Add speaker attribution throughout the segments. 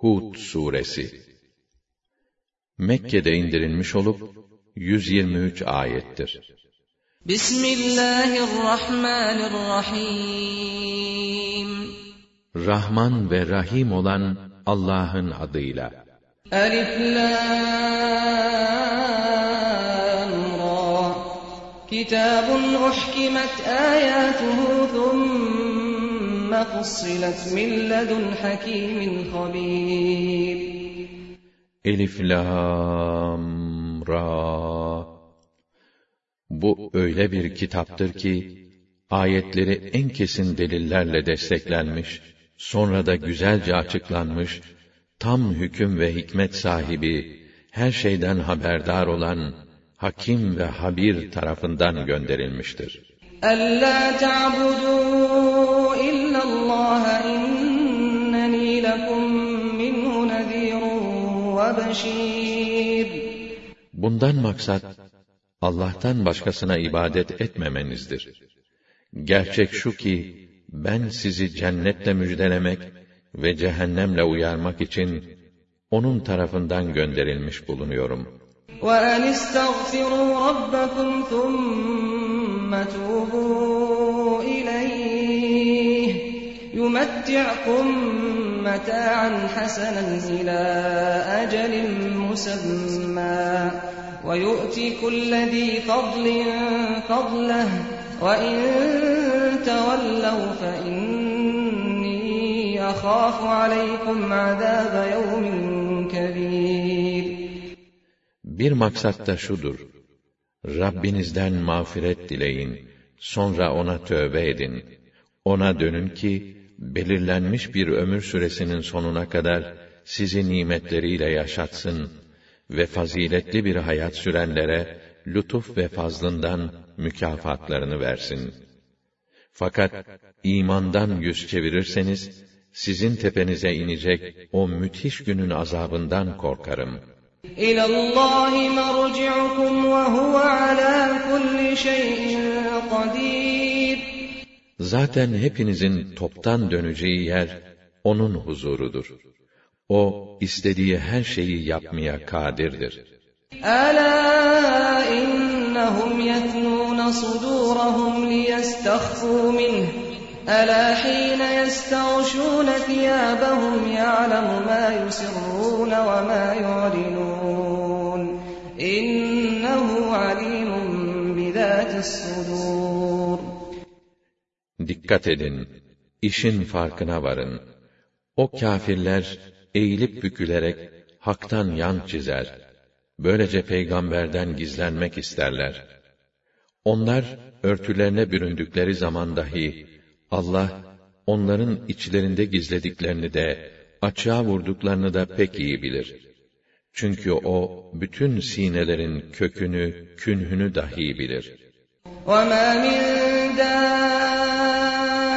Speaker 1: Hud suresi Mekke'de indirilmiş olup 123 ayettir. Bismillahirrahmanirrahim Rahman ve Rahim olan Allah'ın adıyla.
Speaker 2: Elif Lam Ra Kitabun uhkimet ayatuhu thumma ثُمَّ فُصِّلَتْ مِنْ لَدُنْ
Speaker 1: حَكِيمٍ Elif Lam Ra Bu öyle bir kitaptır ki, ayetleri en kesin delillerle desteklenmiş, sonra da güzelce açıklanmış, tam hüküm ve hikmet sahibi, her şeyden haberdar olan, hakim ve habir tarafından gönderilmiştir.
Speaker 3: أَلَّا تَعْبُدُوا إِلَّا اللَّهَ إِنَّنِي لَكُمْ مِنْهُ نَذ۪يرٌ Bundan maksat, Allah'tan başkasına ibadet etmemenizdir.
Speaker 4: Gerçek şu ki, ben sizi cennetle müjdelemek ve cehennemle uyarmak için onun tarafından gönderilmiş bulunuyorum. وَاَنِ اسْتَغْفِرُوا رَبَّكُمْ ثُمَّ تُوبُونَ نُمَتِّعْكُمْ مَتَاعًا حَسَنًا إِلَى أَجَلٍ مُّسَمًّى وَيُؤْتِ كُلَّ ذِي فَضْلٍ
Speaker 1: فَضْلَهُ وَإِن تَوَلَّوْا فَإِنِّي أَخَافُ عَلَيْكُمْ عَذَابَ يَوْمٍ كَبِيرٍ Bir maksat da şudur. Rabbinizden mağfiret dileyin, sonra ona tövbe edin. Ona dönün ki belirlenmiş bir ömür süresinin sonuna kadar sizi nimetleriyle yaşatsın ve faziletli bir hayat sürenlere lütuf ve fazlından mükafatlarını versin. Fakat imandan yüz çevirirseniz sizin tepenize inecek o müthiş günün azabından korkarım.
Speaker 5: İlallahi merci'ukum ve huve ala kulli şeyin
Speaker 1: kadir. Zaten hepinizin toptan döneceği yer onun huzurudur. O istediği her şeyi yapmaya kadirdir.
Speaker 6: Ala innahum yetnun sudurahum liyastakhfu minh ألا حين yalamu ma يعلم wa ma وما يعلنون alimun عليم بذات sudur.
Speaker 1: Dikkat edin, işin farkına varın. O kâfirler, eğilip bükülerek, haktan yan çizer. Böylece peygamberden gizlenmek isterler. Onlar, örtülerine büründükleri zaman dahi, Allah, onların içlerinde gizlediklerini de, açığa vurduklarını da pek iyi bilir. Çünkü o, bütün sinelerin kökünü, künhünü dahi bilir.
Speaker 7: وَمَا مِنْ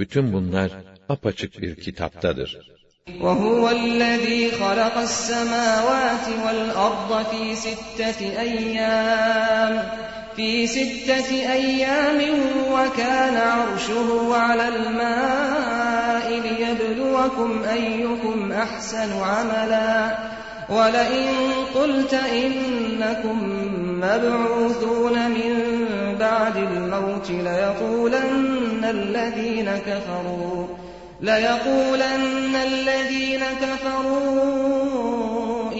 Speaker 1: Bütün bunlar
Speaker 8: apaçık bir kitaptadır. وَهُوَ الَّذ۪ي خَلَقَ السَّمَاوَاتِ وَالْأَرْضَ ف۪ي سِتَّةِ اَيَّامٍ فِي سِتَّةِ اَيَّامٍ وَكَانَ عَرْشُهُ عَلَى الْمَاءِ لِيَبْلُوَكُمْ اَيُّكُمْ اَحْسَنُ عَمَلًا وَلَئِن قُلْتَ اِنَّكُمْ مَبْعُوثُونَ مِنْ بَعْدِ الْمَوْتِ لَيَقُولَنَّ الَّذ۪ينَ كَفَرُوا لَيَقُولَنَّ الَّذ۪ينَ كَفَرُوا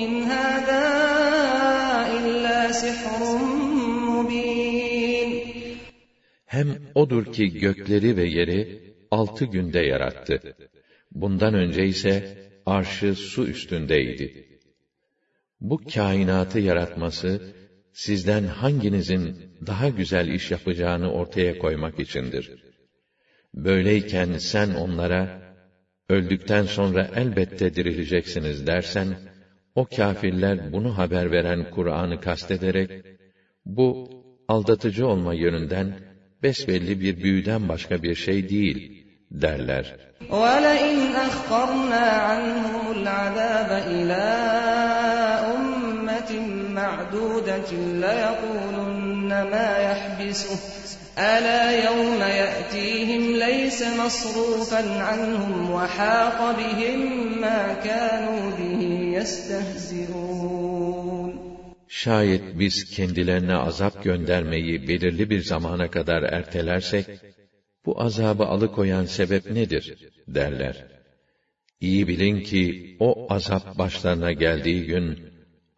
Speaker 8: اِنْ هَذَا اِلَّا سِحْرٌ
Speaker 1: Hem odur ki gökleri ve yeri altı günde yarattı. Bundan önce ise arşı su üstündeydi. Bu kainatı yaratması, sizden hanginizin daha güzel iş yapacağını ortaya koymak içindir.'' böyleyken sen onlara, öldükten sonra elbette dirileceksiniz dersen, o kâfirler bunu haber veren Kur'an'ı kastederek, bu aldatıcı olma yönünden besbelli bir büyüden başka bir şey değil derler.
Speaker 9: وَلَئِنْ أَخَّرْنَا عَنْهُمُ الْعَذَابَ إِلَى أُمَّةٍ مَعْدُودَةٍ لَيَقُولُنَّ مَا يَحْبِسُهُ ألا يوم يأتيهم ليس مصروفا عنهم وحاق بهم ما كانوا به يستهزئون
Speaker 1: Şayet biz kendilerine azap göndermeyi belirli bir zamana kadar ertelersek, bu azabı alıkoyan sebep nedir? derler. İyi bilin ki o azap başlarına geldiği gün,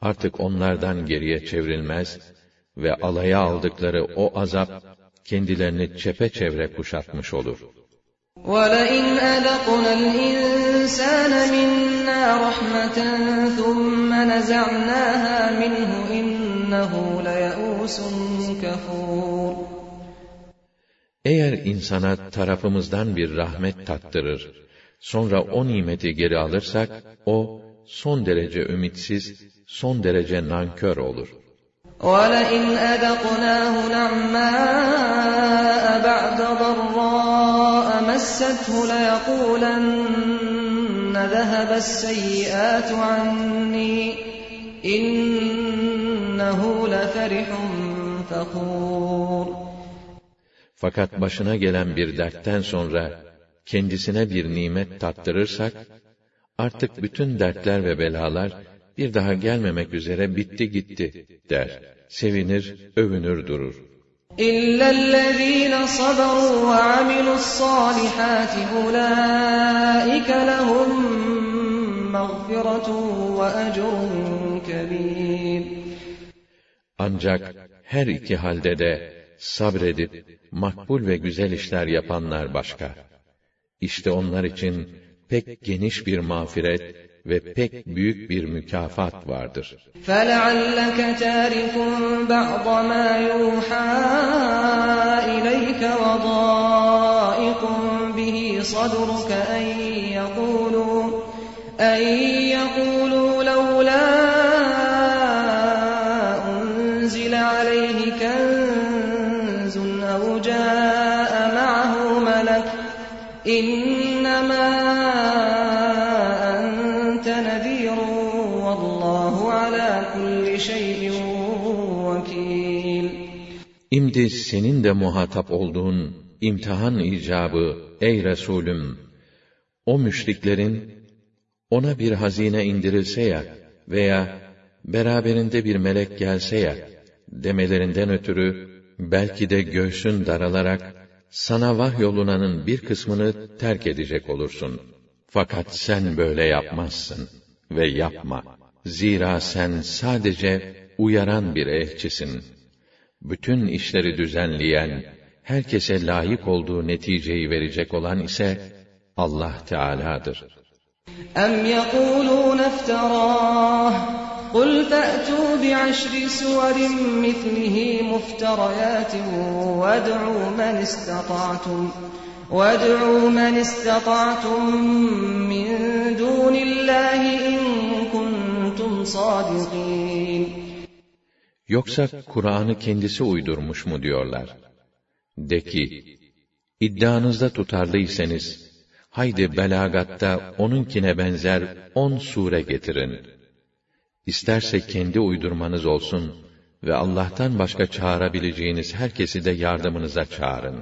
Speaker 1: artık onlardan geriye çevrilmez ve alaya aldıkları o azap, kendilerini çepeçevre kuşatmış olur. وَلَئِنْ أَذَقْنَا الْإِنْسَانَ مِنَّا رَحْمَةً ثُمَّ نَزَعْنَاهَا مِنْهُ إِنَّهُ لَيَئُوسٌ Eğer insana tarafımızdan bir rahmet tattırır, sonra o nimeti geri alırsak, o son derece ümitsiz, son derece nankör olur.''
Speaker 10: وَلَئِنْ أَذَقْنَاهُ نَعْمَاءَ بَعْدَ ضَرَّاءَ مَسَّتْهُ لَيَقُولَنَّ ذَهَبَ السَّيِّئَاتُ عَنِّي إِنَّهُ لَفَرِحٌ فَخُورٌ
Speaker 1: Fakat başına gelen bir dertten sonra kendisine bir nimet tattırırsak, artık bütün dertler ve belalar bir daha gelmemek üzere bitti gitti der. Sevinir, övünür durur. Ancak her iki halde de sabredip makbul ve güzel işler yapanlar başka. İşte onlar için pek geniş bir mağfiret ve pek
Speaker 11: büyük bir mükafat vardır. فَلَعَلَّكَ تَارِكٌ بَعْضَ مَا يُوحَى إِلَيْكَ وَضَائِقٌ بِهِ صَدْرُكَ أَنْ يَقُولُوا أَنْ يَقُولُوا
Speaker 1: senin de muhatap olduğun imtihan icabı ey Resulüm o müşriklerin ona bir hazine indirilse ya veya beraberinde bir melek gelse ya demelerinden ötürü belki de göğsün daralarak sana vahyolunanın bir kısmını terk edecek olursun. Fakat sen böyle yapmazsın ve yapma. Zira sen sadece uyaran bir elçisin.'' bütün işleri düzenleyen, herkese layık olduğu neticeyi verecek olan ise Allah
Speaker 12: Teala'dır. اَمْ يَقُولُونَ افْتَرَاهُ قُلْ فَأْتُوا بِعَشْرِ سُوَرٍ مِثْلِهِ مُفْتَرَيَاتٍ وَادْعُوا مَنِ اسْتَطَعْتُمْ وَادْعُوا مَنِ اسْتَطَعْتُمْ مِنْ دُونِ اللّٰهِ اِنْ كُنْتُمْ صَادِقِينَ
Speaker 1: Yoksa Kur'an'ı kendisi uydurmuş mu diyorlar. De ki, iddianızda tutarlıysanız, haydi belagatta onunkine benzer on sure getirin. İsterse kendi uydurmanız olsun ve Allah'tan başka çağırabileceğiniz herkesi de yardımınıza çağırın.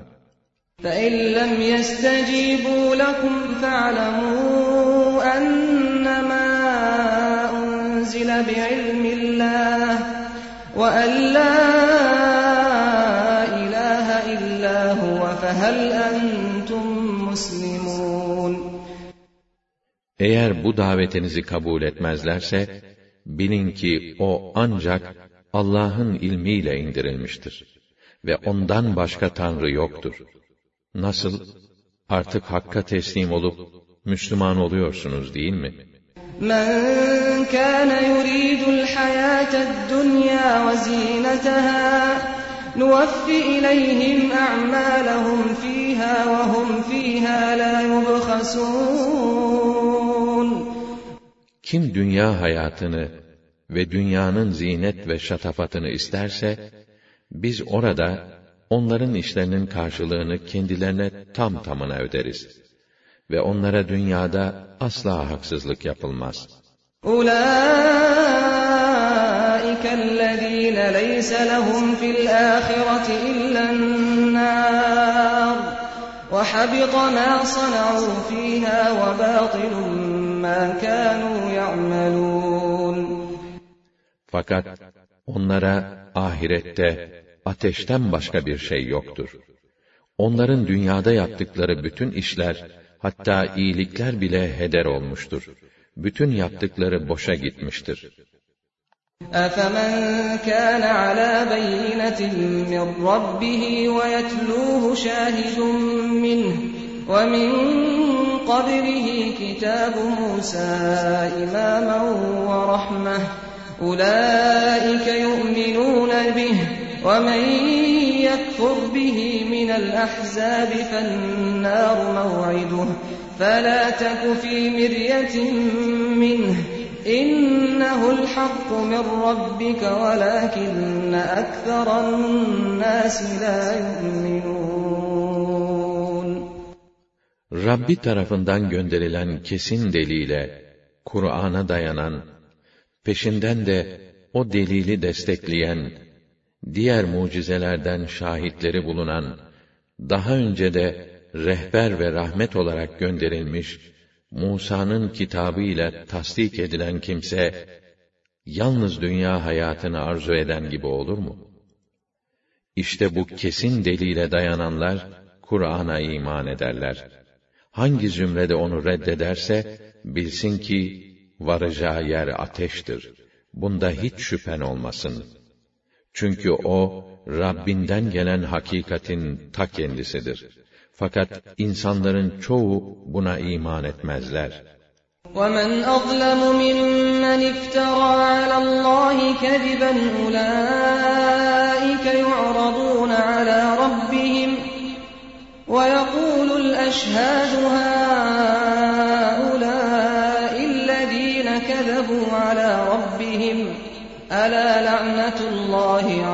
Speaker 1: فَاِنْ لَمْ يَسْتَجِيبُوا لَكُمْ فَاعْلَمُوا اَنَّمَا اُنْزِلَ بِعِلْمِ eğer bu davetinizi kabul etmezlerse, bilin ki o ancak Allah'ın ilmiyle indirilmiştir. Ve ondan başka Tanrı yoktur. Nasıl? Artık Hakk'a teslim olup, Müslüman oluyorsunuz değil
Speaker 13: mi?' مَنْ كَانَ يُرِيدُ الْحَيَاةَ الدُّنْيَا وَزِينَتَهَا نُوَفِّ إِلَيْهِمْ أَعْمَالَهُمْ فِيهَا وَهُمْ فِيهَا لَا يُبْخَسُونَ Kim
Speaker 1: dünya hayatını ve dünyanın zinet ve şatafatını isterse, biz orada onların işlerinin karşılığını kendilerine tam tamına öderiz.'' ve onlara dünyada asla haksızlık
Speaker 14: yapılmaz. أُولَٰئِكَ الَّذ۪ينَ لَيْسَ لَهُمْ فِي الْآخِرَةِ إِلَّا النَّارِ وَحَبِطَ مَا صَنَعُوا ف۪يهَا وَبَاطِلٌ مَا كَانُوا يَعْمَلُونَ
Speaker 1: Fakat onlara ahirette ateşten başka bir şey yoktur. Onların dünyada yaptıkları bütün işler hatta iyilikler bile heder olmuştur. Bütün yaptıkları boşa
Speaker 15: gitmiştir. أَفَمَنْ كَانَ عَلَى بَيِّنَةٍ مِّنْ رَبِّهِ وَيَتْلُوهُ شَاهِدٌ مِّنْهِ وَمِنْ قَبْلِهِ كِتَابُ مُوسَى إِمَامًا وَرَحْمَةً أُولَئِكَ يُؤْمِنُونَ بِهِ وَمَنْ يَكْفُرْ بِهِ مِنَ الْأَحْزَابِ فَالنَّارُ مَوْعِدُهُ فَلَا تَكُ فِي مِرْيَةٍ مِّنْهِ إِنَّهُ الْحَقُّ مِنْ رَبِّكَ وَلَكِنَّ أَكْثَرَ النَّاسِ لَا يُؤْمِنُونَ
Speaker 1: Rabbi tarafından gönderilen kesin delile, Kur'an'a dayanan, peşinden de o delili destekleyen, diğer mucizelerden şahitleri bulunan, daha önce de rehber ve rahmet olarak gönderilmiş Musa'nın kitabı ile tasdik edilen kimse yalnız dünya hayatını arzu eden gibi olur mu? İşte bu kesin delile dayananlar Kur'an'a iman ederler. Hangi zümrede onu reddederse bilsin ki varacağı yer ateştir. Bunda hiç şüphen olmasın.'' Çünkü o, Rabbinden gelen hakikatin ta kendisidir. Fakat insanların çoğu buna iman
Speaker 16: etmezler. وَمَنْ أَظْلَمُ مِمَّنِ افْتَرَى عَلَى اللّٰهِ كَذِبًا أُولَٰئِكَ يُعْرَضُونَ عَلَى رَبِّهِمْ وَيَقُولُ الْأَشْهَادُ هَٰؤُلَاءِ
Speaker 1: فَأَلَا لَعْنَةُ اللّٰهِ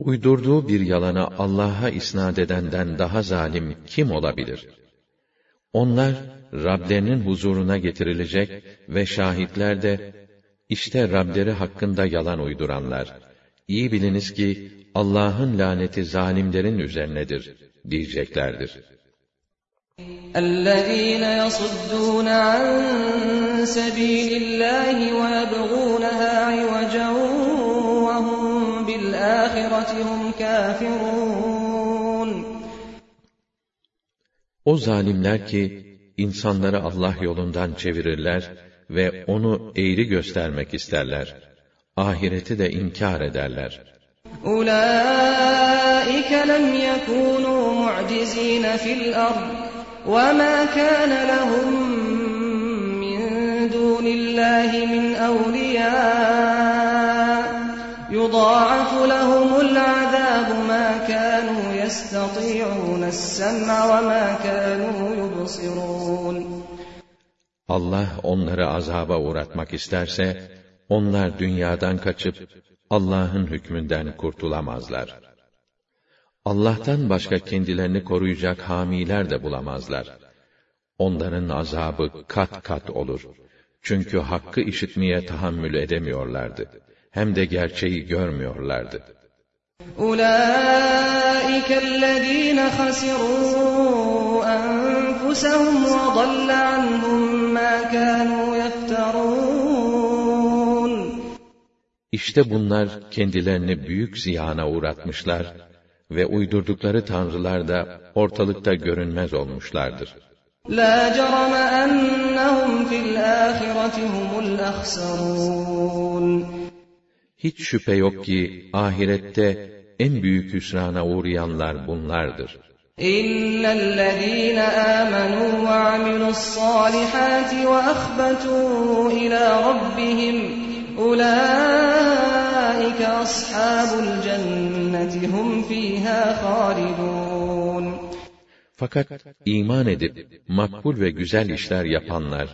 Speaker 1: Uydurduğu bir yalanı Allah'a isnat edenden daha zalim kim olabilir? Onlar, Rablerinin huzuruna getirilecek ve şahitler de, işte Rableri hakkında yalan uyduranlar. İyi biliniz ki, Allah'ın laneti zalimlerin üzerinedir,
Speaker 17: diyeceklerdir. الذين يصدون عن سبيل الله ويبغونها عوجا وهم بالآخرة هم
Speaker 1: O zalimler ki insanları Allah yolundan çevirirler ve onu eğri göstermek isterler. Ahireti de inkar ederler.
Speaker 18: أولئك لم يكونوا معجزين في الأرض وَمَا كَانَ لَهُمْ مِنْ دُونِ اللّٰهِ مِنْ اَوْلِيَاء يُضَاعَفُ لَهُمُ الْعَذَابُ مَا كَانُوا يَسْتَطِيعُونَ السَّمْعَ وَمَا كَانُوا يُبْصِرُونَ
Speaker 1: Allah onları azaba uğratmak isterse, onlar dünyadan kaçıp Allah'ın hükmünden kurtulamazlar. Allah'tan başka kendilerini koruyacak hamiler de bulamazlar. Onların azabı kat kat olur. Çünkü hakkı işitmeye tahammül edemiyorlardı. Hem de gerçeği görmüyorlardı. أُولَٰئِكَ الَّذ۪ينَ خَسِرُوا أَنفُسَهُمْ وَضَلَّ عَنْهُمْ مَا كَانُوا يَفْتَرُونَ İşte bunlar kendilerini büyük ziyana uğratmışlar ve uydurdukları tanrılar da ortalıkta görünmez olmuşlardır. La jarama ennehum fil ahireti humul Hiç şüphe yok ki ahirette en büyük hüsrana uğrayanlar bunlardır. اِنَّ الَّذ۪ينَ آمَنُوا وَعَمِلُوا الصَّالِحَاتِ
Speaker 19: وَأَخْبَتُوا اِلَى رَبِّهِمْ اُولَٰئِكَ أُولَٰئِكَ أَصْحَابُ الْجَنَّةِ هُمْ ف۪يهَا خَالِدُونَ
Speaker 1: Fakat iman edip makbul ve güzel işler yapanlar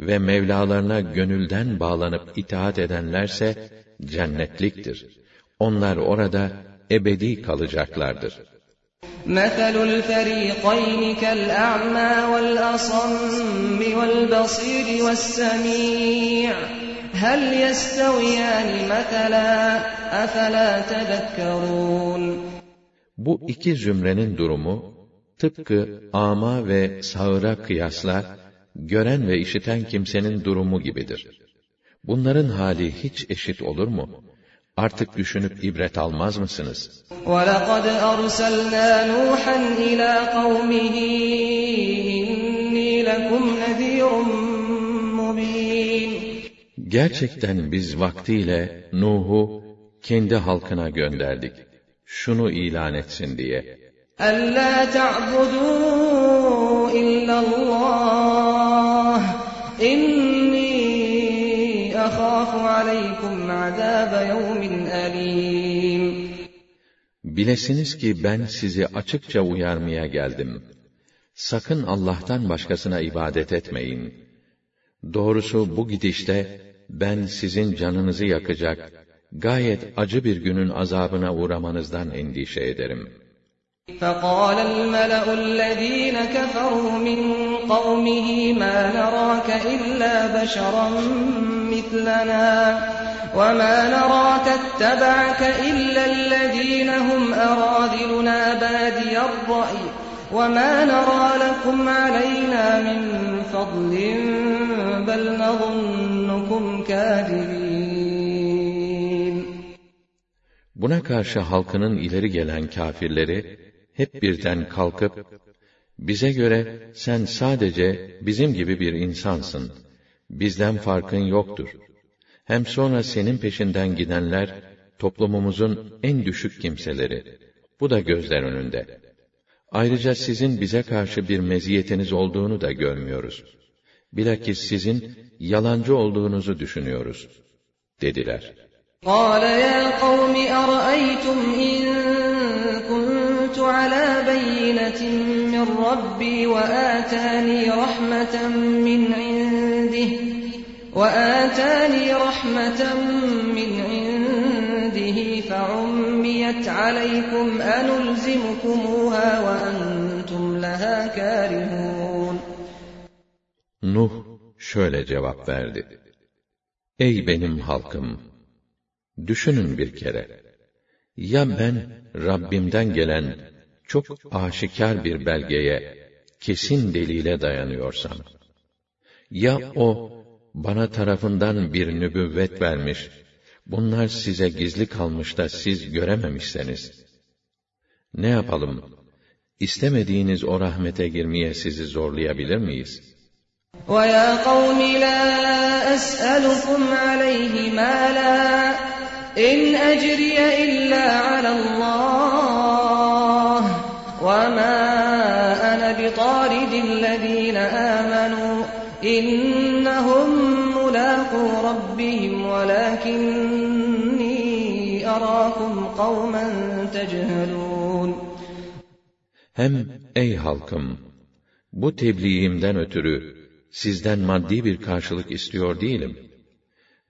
Speaker 1: ve Mevlalarına gönülden bağlanıp itaat edenlerse cennetliktir. Onlar orada ebedi
Speaker 20: kalacaklardır. مَثَلُ الْفَرِيقَيْنِ كَالْأَعْمَى وَالْأَصَمِّ وَالْبَصِيرِ وَالسَّمِيعِ هَلْ يَسْتَوِيَانِ مَثَلًا أَفَلَا تَذَكَّرُونَ
Speaker 1: Bu iki zümrenin durumu, tıpkı ama ve sağıra kıyasla, gören ve işiten kimsenin durumu gibidir. Bunların hali hiç eşit olur mu? Artık düşünüp ibret almaz mısınız?
Speaker 21: وَلَقَدْ أَرْسَلْنَا نُوحًا إِلَى قَوْمِهِ إِنِّي لَكُمْ
Speaker 1: Gerçekten biz vaktiyle Nuh'u kendi halkına gönderdik. Şunu ilan etsin diye. أَلَّا تَعْبُدُوا إِلَّا اللّٰهِ اِنِّي أَخَافُ عَلَيْكُمْ عَذَابَ يَوْمٍ Bilesiniz ki ben sizi açıkça uyarmaya geldim. Sakın Allah'tan başkasına ibadet etmeyin. Doğrusu bu gidişte ben sizin canınızı yakacak, gayet acı
Speaker 22: bir günün azabına uğramanızdan endişe ederim. فَقَالَ الْمَلَأُ الَّذ۪ينَ كَفَرُوا مِنْ قَوْمِهِ مَا نَرَاكَ إِلَّا بَشَرًا مِثْلَنَا وَمَا نَرَى تَتَّبَعَكَ إِلَّا الَّذ۪ينَ هُمْ أَرَاذِلُنَا بَادِيَ الرَّأِيِ وَمَا نَرَى لَكُمْ عَلَيْنَا مِنْ فَضْلٍ بَلْ نَظُنُّكُمْ كَاذِبِينَ Buna karşı
Speaker 1: halkının ileri gelen kafirleri hep birden kalkıp bize göre sen sadece bizim gibi bir insansın. Bizden farkın yoktur. Hem sonra senin peşinden gidenler toplumumuzun en düşük kimseleri. Bu da gözler önünde.'' Ayrıca sizin bize karşı bir meziyetiniz olduğunu da görmüyoruz. Bilakis sizin yalancı olduğunuzu düşünüyoruz." dediler.
Speaker 23: قَالَ يَا قَوْمِ أَرَأَيْتُمْ إِن كُنْتُ عَلَى بَيِّنَةٍ مِّن رَّبِّي وَآتَانِي رَحْمَةً مِّنْ عِندِهِ وَآتَانِي رَحْمَةً مِّنْ حرمت عليكم أنلزمكموها وأنتم لها كارهون
Speaker 1: Nuh şöyle cevap verdi. Ey benim halkım! Düşünün bir kere. Ya ben Rabbimden gelen çok aşikar bir belgeye kesin delile dayanıyorsam, ya o bana tarafından bir nübüvvet vermiş, Bunlar size gizli kalmış da siz görememişseniz. Ne yapalım? İstemediğiniz o rahmete girmeye sizi zorlayabilir
Speaker 24: miyiz? وَيَا قَوْمِ لَا أَسْأَلُكُمْ عَلَيْهِ مَالًا اَجْرِيَ اِلَّا عَلَى اللّٰهِ وَمَا أَنَا بِطَارِدِ الَّذ۪ينَ آمَنُوا اِنَّهُمْ مُلَاقُوا رَبِّهِمْ وَلَكِنَّ قَوْمًا
Speaker 1: Hem ey halkım! Bu tebliğimden ötürü sizden maddi bir karşılık istiyor değilim.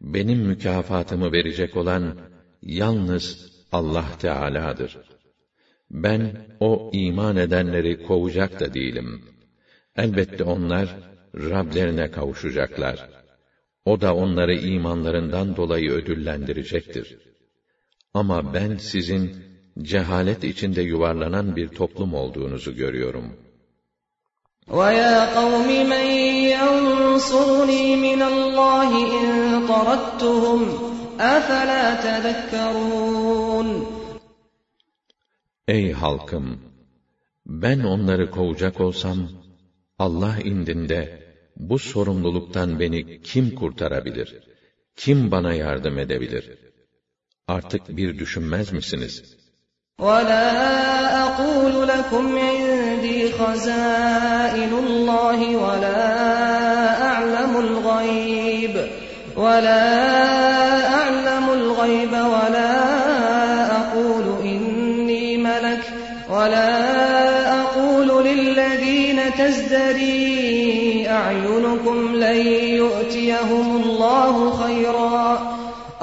Speaker 1: Benim mükafatımı verecek olan yalnız Allah Teala'dır. Ben o iman edenleri kovacak da değilim. Elbette onlar Rablerine kavuşacaklar. O da onları imanlarından dolayı ödüllendirecektir.'' Ama ben sizin cehalet içinde yuvarlanan bir toplum olduğunuzu görüyorum. وَيَا قَوْمِ مَنْ يَنْصُرُنِي مِنَ اللّٰهِ اِنْ طَرَدْتُهُمْ اَفَلَا Ey halkım! Ben onları kovacak olsam, Allah indinde bu sorumluluktan beni kim kurtarabilir? Kim bana yardım edebilir?' Artık bir düşünmez misiniz?
Speaker 25: وَلَا أَقُولُ لَكُمْ عِنْدِي خَزَائِنُ اللّٰهِ وَلَا أَعْلَمُ الْغَيْبِ وَلَا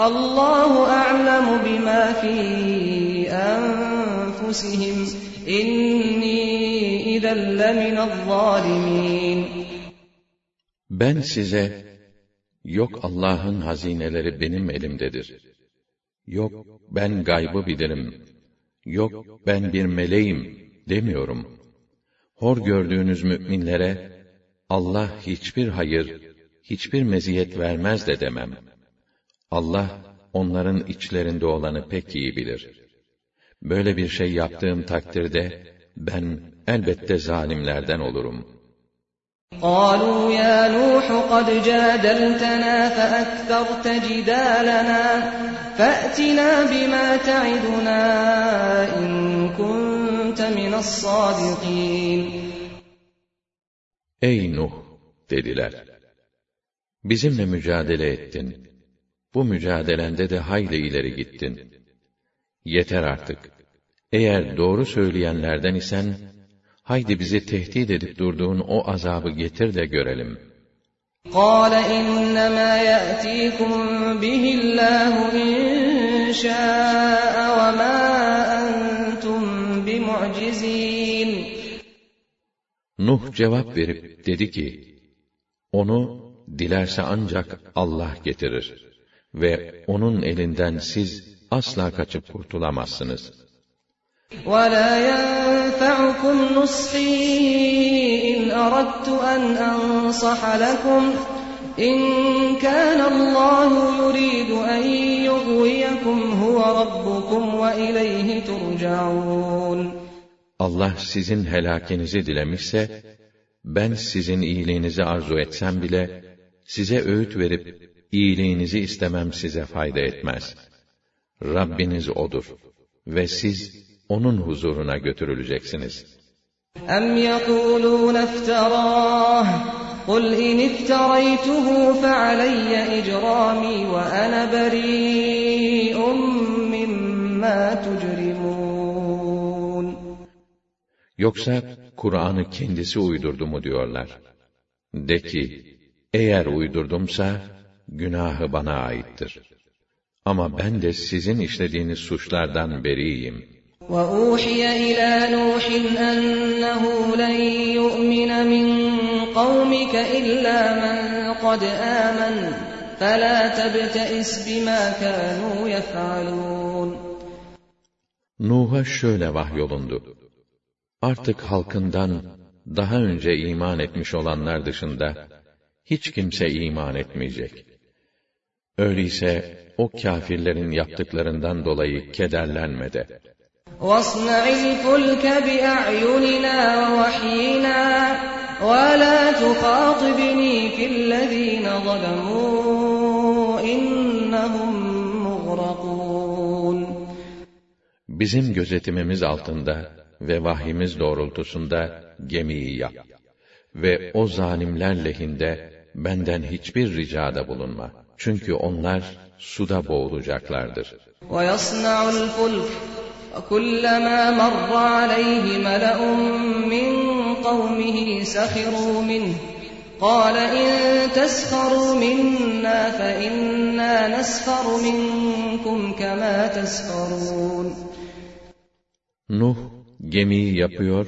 Speaker 25: Allahu a'lemu bima fi enfusihim. İnni izen leminel
Speaker 1: Ben size yok Allah'ın hazineleri benim elimdedir. Yok ben gaybı bilirim. Yok ben bir meleğim demiyorum. Hor gördüğünüz müminlere Allah hiçbir hayır, hiçbir meziyet vermez de demem.'' Allah onların içlerinde olanı pek iyi bilir. Böyle bir şey yaptığım takdirde ben elbette zalimlerden olurum. قالوا يا نوح قد جادلتنا فأكثرت جدالنا فأتنا بما تعدنا إن كنت من الصادقين Ey Nuh dediler. Bizimle mücadele ettin bu mücadelende de hayli ileri gittin. Yeter artık. Eğer doğru söyleyenlerden isen, haydi bizi tehdit edip durduğun o azabı getir de görelim. قَالَ اِنَّمَا يَأْتِيكُمْ بِهِ اللّٰهُ اِنْ وَمَا أَنْتُمْ بِمُعْجِزِينَ Nuh cevap verip dedi ki, onu dilerse ancak Allah getirir.'' ve onun elinden siz asla kaçıp kurtulamazsınız.
Speaker 26: وَلَا يَنْفَعُكُمْ نُصْحِي إِنْ أَرَدْتُ أَنْ أَنْصَحَ لَكُمْ إِنْ كَانَ اللَّهُ يُرِيدُ أَنْ يُغْوِيَكُمْ هُوَ رَبُّكُمْ وَإِلَيْهِ تُرْجَعُونَ
Speaker 1: Allah sizin helakinizi dilemişse, ben sizin iyiliğinizi arzu etsem bile, size öğüt verip iyiliğinizi istemem size fayda etmez. Rabbiniz odur ve siz onun huzuruna götürüleceksiniz. Em yekulun iftarah قل إن افتريته فعلي إجرامي وأنا بريء مما تجرمون Yoksa Kur'an'ı kendisi uydurdu mu diyorlar. De ki, eğer uydurdumsa günahı bana aittir. Ama ben de sizin işlediğiniz suçlardan beriyim. وَأُوحِيَ إِلَى نُوحٍ أَنَّهُ لَنْ يُؤْمِنَ مِنْ قَوْمِكَ إِلَّا مَنْ قَدْ آمَنَ فَلَا تَبْتَئِسْ بِمَا كَانُوا يَفْعَلُونَ Nuh'a şöyle vahyolundu. Artık halkından daha önce iman etmiş olanlar dışında hiç kimse iman etmeyecek.'' Öyleyse o kâfirlerin yaptıklarından dolayı kederlenme de. وَاصْنَعِ الْفُلْكَ بِأَعْيُنِنَا وَوَحْيِنَا وَلَا تُخَاطِبْنِي فِي الَّذ۪ينَ ظَلَمُوا اِنَّهُمْ Bizim gözetimimiz altında ve vahyimiz doğrultusunda gemiyi yap. Ve o zalimler lehinde benden hiçbir ricada bulunma.'' Çünkü onlar suda boğulacaklardır.
Speaker 27: وَيَصْنَعُ الْفُلْكَ وَكُلَّمَا مَرَّ عَلَيْهِ مَلَأٌ مِّن قَوْمِهِ سَخِرُوا مِنْهُ قال إن تسخروا منا فإنا نسخر منكم كما
Speaker 1: تسخرون Nuh gemiyi yapıyor,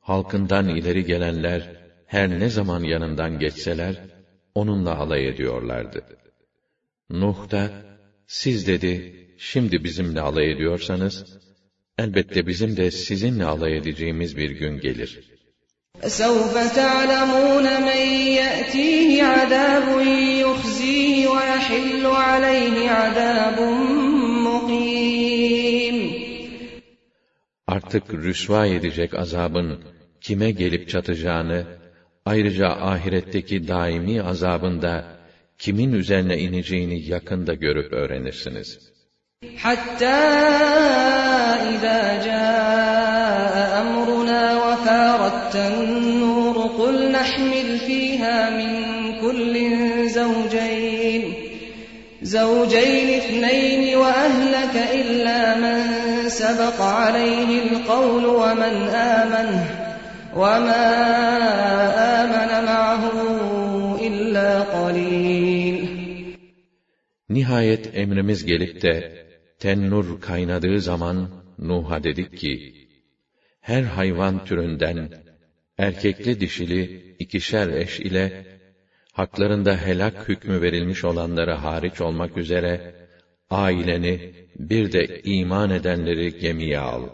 Speaker 1: halkından ileri gelenler her ne zaman yanından geçseler onunla alay ediyorlardı. Nuh da, siz dedi, şimdi bizimle alay ediyorsanız, elbette bizim de sizinle alay edeceğimiz bir gün gelir. فَسَوْفَ تَعْلَمُونَ مَنْ يَأْتِيهِ عَذَابٌ يُخْزِيهِ وَيَحِلُّ عَلَيْهِ عَذَابٌ Artık rüsva edecek azabın kime gelip çatacağını, ayrıca ahiretteki daimi azabın da kimin üzerine ineceğini
Speaker 28: yakında görüp öğrenirsiniz. Hatta اِذَا جَاءَ أَمْرُنَا وَفَارَتْ النُّورُ قُلْ نَحْمِلْ فِيهَا مِنْ كُلٍّ زَوْجَيْنِ زَوْجَيْنِ اثْنَيْنِ وَأَهْلَكَ إِلَّا مَنْ سَبَقَ عَلَيْهِ الْقَوْلُ وَمَنْ آمَنَ وَمَا آمَنَ مَعَهُ
Speaker 1: Nihayet emrimiz gelip de tennur kaynadığı zaman Nuh'a dedik ki: Her hayvan türünden erkekli dişili ikişer eş ile haklarında helak hükmü verilmiş olanları hariç olmak üzere aileni bir de iman edenleri gemiye al.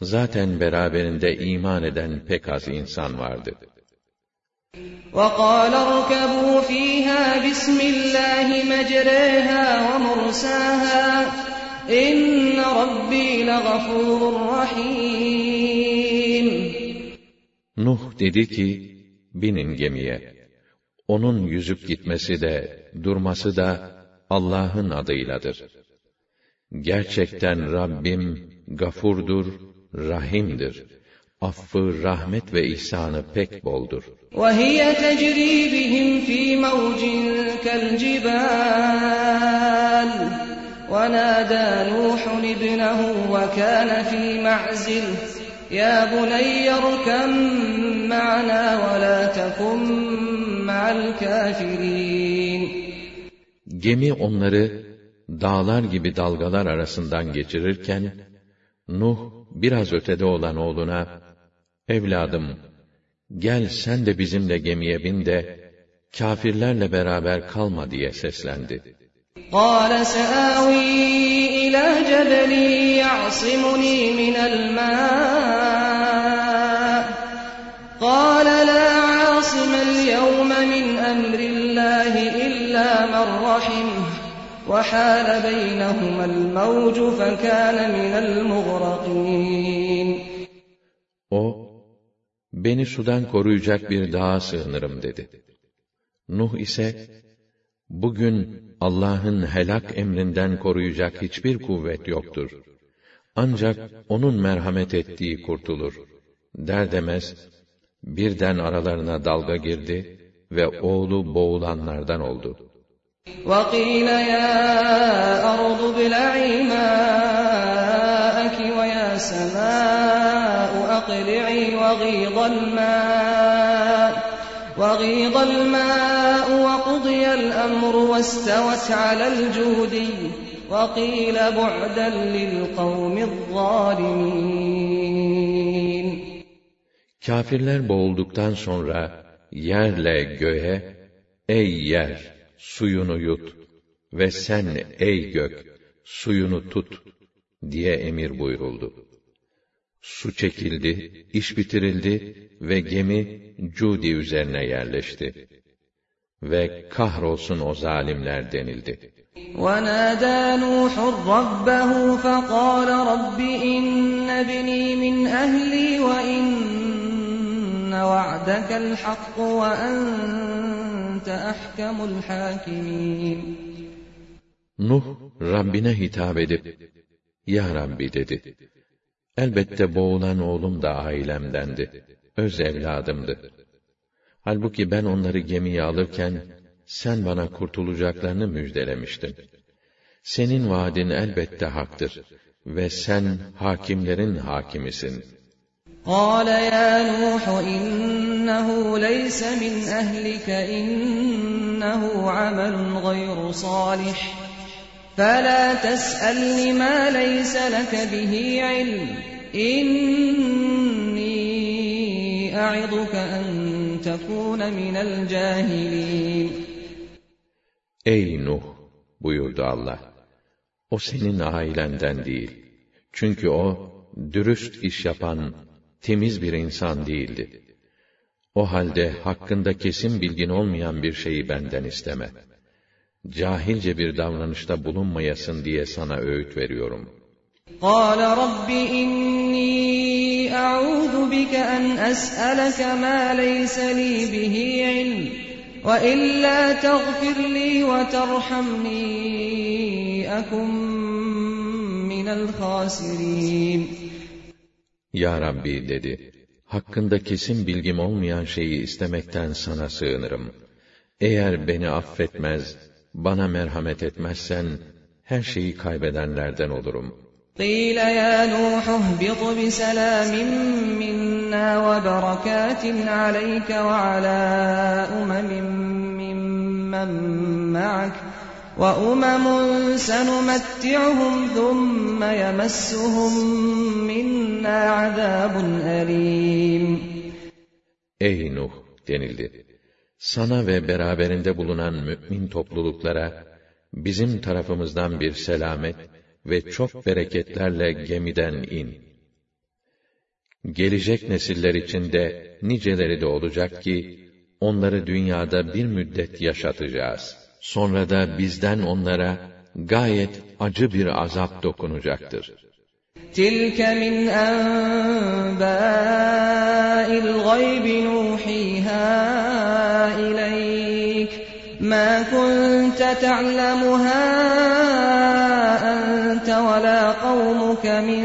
Speaker 1: Zaten beraberinde iman eden pek az insan vardı.''
Speaker 29: وَقَالَ ارْكَبُوا ف۪يهَا بِسْمِ اللّٰهِ مَجْرَيْهَا وَمُرْسَاهَا اِنَّ رَبِّي لَغَفُورٌ رَحِيمٌ
Speaker 1: Nuh dedi ki, binin gemiye. Onun yüzüp gitmesi de, durması da Allah'ın adıyladır. Gerçekten Rabbim gafurdur, rahimdir.'' affı, rahmet
Speaker 30: ve ihsanı pek boldur. وَهِيَ تَجْرِي بِهِمْ فِي مَوْجٍ كَالْجِبَالِ وَنَادَى نُوحٌ ابْنَهُ وَكَانَ فِي مَعْزِلٍ يَا بُنَيَّ ارْكَمْ مَعَنَا وَلَا تَكُنْ مَعَ الْكَافِرِينَ
Speaker 1: Gemi onları dağlar gibi dalgalar arasından geçirirken, Nuh biraz ötede olan oğluna, Evladım, gel sen de bizimle gemiye bin de, kâfirlerle beraber kalma diye seslendi.
Speaker 31: قَالَ سَآوِي إِلَى جَبَلٍ يَعْصِمُنِي مِنَ الْمَاءِ قَالَ لَا عَاصِمَ الْيَوْمَ مِنْ أَمْرِ اللَّهِ إِلَّا مَنْ رَحِمَهُ وَحَالَ بَيْنَهُمَا الْمَوْجُ فَكَانَ مِنَ الْمُغْرَقِينَ
Speaker 1: O beni sudan koruyacak bir dağa sığınırım dedi. Nuh ise, bugün Allah'ın helak emrinden koruyacak hiçbir kuvvet yoktur. Ancak O'nun merhamet ettiği kurtulur. Der demez, birden aralarına dalga girdi ve oğlu boğulanlardan oldu.
Speaker 32: وَقِيلَ يَا أَرْضُ بِلَعِي مَاءَكِ وَيَا سَمَاءَ فاقلعي وغيض الماء وغيض الماء وقضي الأمر واستوت على الجودي وقيل بعدا للقوم الظالمين
Speaker 1: Kafirler boğulduktan sonra yerle göğe, ey yer, suyunu yut ve sen ey gök, suyunu tut diye emir buyuruldu su çekildi, iş bitirildi ve gemi Cudi üzerine yerleşti. Ve kahrolsun o zalimler
Speaker 33: denildi. وَنَادَى نُوحٌ رَبَّهُ فَقَالَ رَبِّ إِنَّ بِنِي مِنْ أَهْلِي وَإِنَّ وَعْدَكَ الْحَقُّ وَأَنْتَ أَحْكَمُ
Speaker 1: الْحَاكِمِينَ Nuh, Rabbine hitap edip, Ya Rabbi dedi, Elbette boğulan oğlum da ailemdendi. Öz evladımdı. Halbuki ben onları gemiye alırken, sen bana kurtulacaklarını müjdelemiştin. Senin vaadin elbette haktır ve sen hakimlerin hakimisin.
Speaker 34: قال يا نوح إنه ليس من أهلك إنه عمل غير صالح فَلَا تَسْأَلْنِ مَا لَيْسَ لَكَ بِهِ عِلْمٍ اِنِّي اَعِظُكَ اَنْ تَكُونَ مِنَ الْجَاهِلِينَ
Speaker 1: Ey Nuh! buyurdu Allah. O senin ailenden değil. Çünkü o, dürüst iş yapan, temiz bir insan değildi. O halde hakkında kesin bilgin olmayan bir şeyi benden isteme.'' cahilce bir davranışta bulunmayasın diye sana öğüt veriyorum.
Speaker 35: قَالَ رَبِّ إِنِّي أَعُوذُ بِكَ أَنْ أَسْأَلَكَ مَا لَيْسَ لِي بِهِ عِلْمٌ وَإِلَّا تَغْفِرْ لِي وَتَرْحَمْنِي أَكُنْ مِنَ الْخَاسِرِينَ
Speaker 1: Ya Rabbi dedi, hakkında kesin bilgim olmayan şeyi istemekten sana sığınırım. Eğer beni affetmez, bana merhamet etmezsen, her şeyi kaybedenlerden
Speaker 36: olurum. قِيلَ يَا نُوحُ اهْبِطْ بِسَلَامٍ مِنَّا وَبَرَكَاتٍ عَلَيْكَ وَعَلَى أُمَمٍ مِّمَّن مَّعَكَ وَأُمَمٌ سَنُمَتِّعُهُمْ
Speaker 1: ثُمَّ يَمَسُّهُم مِّنَّا عَذَابٌ أَلِيمٌ Ey Nuh denildi sana ve beraberinde bulunan mümin topluluklara bizim tarafımızdan bir selamet ve çok bereketlerle gemiden in. Gelecek nesiller içinde niceleri de olacak ki onları dünyada bir müddet yaşatacağız. Sonra da bizden onlara gayet acı bir azap dokunacaktır. تِلْكَ مِنْ أَنْبَاءِ الْغَيْبِ نُوحِيهَا إِلَيْكَ مَا كُنْتَ تَعْلَمُهَا أَنْتَ وَلَا قَوْمُكَ مِنْ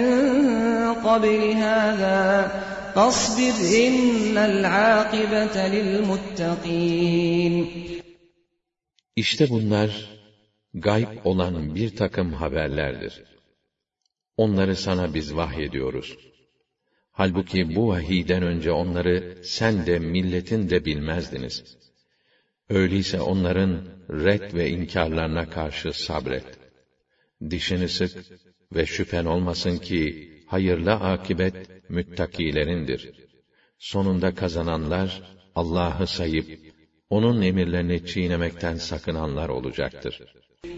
Speaker 1: قَبْلِ هَذَا فَاصْبِرْ اِنَّ الْعَاقِبَةَ لِلْمُتَّقِينَ İşte bunlar gayb olan bir takım haberlerdir onları sana biz vahyediyoruz. Halbuki bu vahiyden önce onları sen de milletin de bilmezdiniz. Öyleyse onların red ve inkarlarına karşı sabret. Dişini sık ve şüphen olmasın ki hayırlı akibet müttakilerindir. Sonunda kazananlar Allah'ı sayıp onun emirlerini çiğnemekten sakınanlar olacaktır.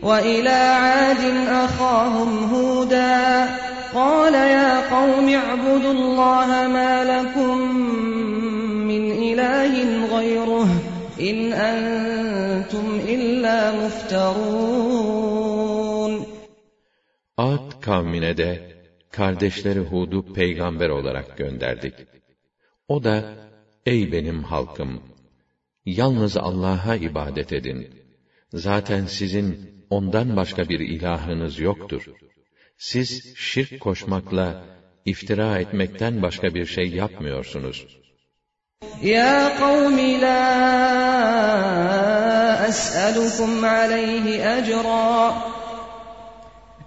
Speaker 1: وإلى عاد أخاهم هودا قال يا قوم اعبدوا الله ما لكم من إله غيره إن أنتم إلا مفترون Ad kavmine de kardeşleri Hud'u peygamber olarak gönderdik. O da, ey benim halkım! Yalnız Allah'a ibadet edin.'' Zaten sizin ondan başka bir ilahınız yoktur. Siz şirk koşmakla, iftira etmekten başka bir şey yapmıyorsunuz. Ya kavmi la es'alukum aleyhi ecra.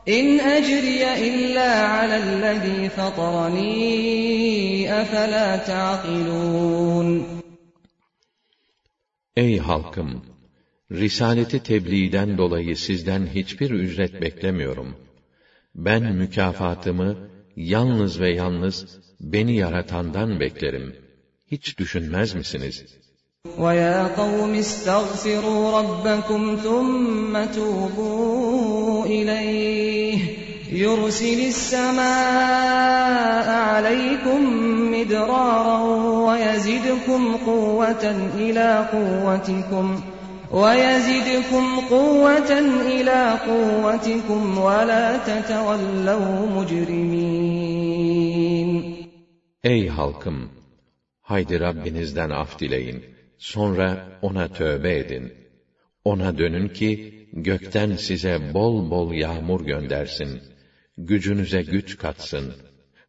Speaker 1: İn ecriye illa alellezî fatarani efela ta'kilûn. Ey halkım! risaleti tebliğden dolayı sizden hiçbir ücret beklemiyorum. Ben mükafatımı yalnız ve yalnız beni yaratandan beklerim. Hiç düşünmez misiniz? وَيَا قَوْمِ اسْتَغْفِرُوا رَبَّكُمْ ثُمَّ تُوبُوا إِلَيْهِ يُرْسِلِ السَّمَاءَ عَلَيْكُمْ مِدْرَارًا وَيَزِدْكُمْ قُوَّةً إِلَى قُوَّتِكُمْ ۖ وَيَزِدْكُمْ قُوَّةً اِلَى قُوَّتِكُمْ وَلَا تَتَوَلَّوْا مُجْرِمِينَ Ey halkım! Haydi Rabbinizden af dileyin. Sonra O'na tövbe edin. O'na dönün ki, gökten size bol bol yağmur göndersin. Gücünüze güç katsın.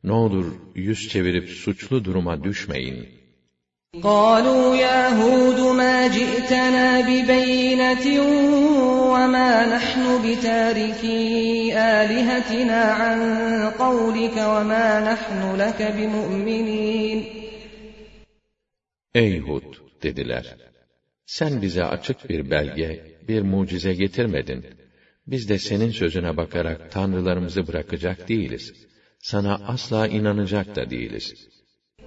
Speaker 1: Ne olur yüz çevirip suçlu duruma düşmeyin.'' قالوا يا هود ما جئتنا ببينة وما نحن بتاركي آلهتنا عن قولك وما نحن لك بمؤمنين Ey Hud dediler. Sen bize açık bir belge, bir mucize getirmedin. Biz de senin sözüne bakarak tanrılarımızı bırakacak değiliz. Sana asla inanacak da değiliz.''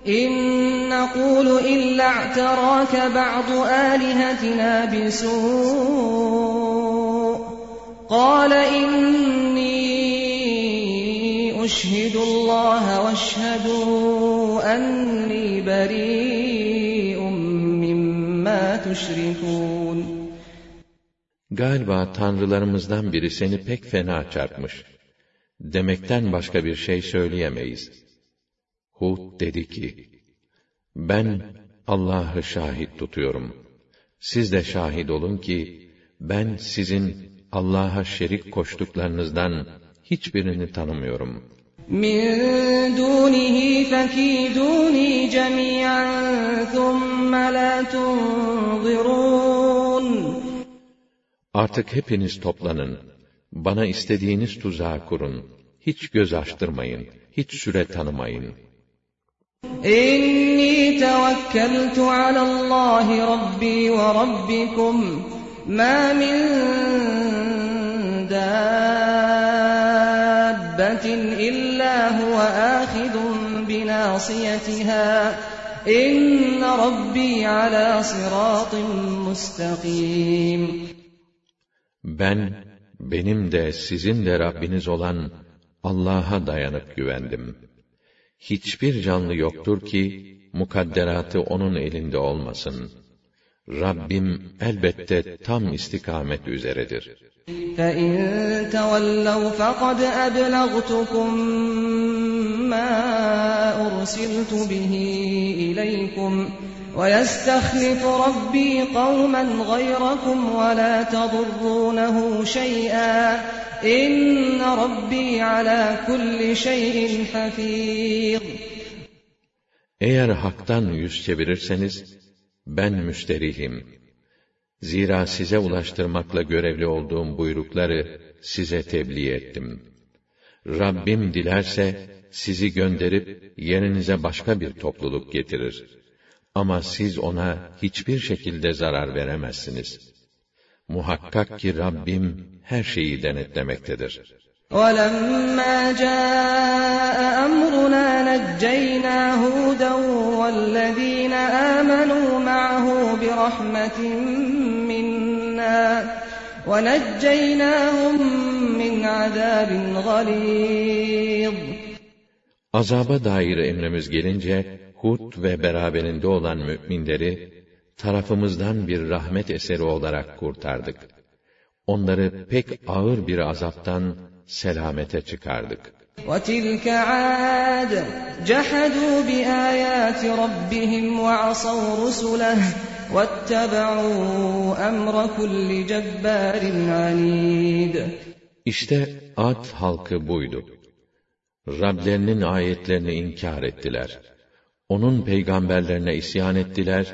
Speaker 1: İn illa a'terake ba'du alihetina bisu' Kale inni uşhidu Allah'a ve eşhedu enni beri'um mimma tuşrikun. Galiba tanrılarımızdan biri seni pek fena çarpmış. Demekten başka bir şey söyleyemeyiz.'' Hud dedi ki, ben Allah'ı şahit tutuyorum. Siz de şahit olun ki, ben sizin Allah'a şerik koştuklarınızdan hiçbirini tanımıyorum. مِنْ دُونِهِ فَكِيدُونِي جَمِيعًا ثُمَّ لَا تُنْظِرُونَ Artık hepiniz toplanın. Bana istediğiniz tuzağı kurun. Hiç göz açtırmayın. Hiç süre tanımayın.'' İnni tevekkeltu alallahi rabbi ve rabbikum ma min dabbetin illa huve ahidun binasiyetiha İnne rabbi ala sıratın mustakim. Ben, benim de sizin de Rabbiniz olan Allah'a dayanıp güvendim.'' hiçbir canlı yoktur ki mukadderatı onun elinde olmasın. Rabbim elbette tam istikamet üzeredir. فَاِنْ وَيَسْتَخْلِفُ رَبِّي قَوْمًا غَيْرَكُمْ وَلَا تَضُرُّونَهُ شَيْئًا اِنَّ رَبِّي عَلَى كُلِّ شَيْءٍ حَفِيظٌ Eğer haktan yüz çevirirseniz, ben müsterihim. Zira size ulaştırmakla görevli olduğum buyrukları size tebliğ ettim. Rabbim dilerse sizi gönderip yerinize başka bir topluluk getirir.'' Ama siz ona hiçbir şekilde zarar veremezsiniz. Muhakkak ki Rabbim her şeyi denetlemektedir. وَلَمَّا جَاءَ أَمْرُنَا نَجَّيْنَا هُودًا وَالَّذ۪ينَ آمَنُوا مَعَهُ بِرَحْمَةٍ مِنَّا وَنَجَّيْنَاهُمْ مِنْ عَذَابٍ غَلِيظٍ Azaba dair emrimiz gelince Hud ve beraberinde olan müminleri tarafımızdan bir rahmet eseri olarak kurtardık. Onları pek ağır bir azaptan selamete çıkardık. وَتِلْكَ عَادٍ جَحَدُوا بِآيَاتِ رَبِّهِمْ وَعَصَوْا رُسُلَهُ وَاتَّبَعُوا أَمْرَ كُلِّ جَبَّارٍ عَنِيدٍ İşte Ad halkı buydu. Rablerinin ayetlerini inkar ettiler onun peygamberlerine isyan ettiler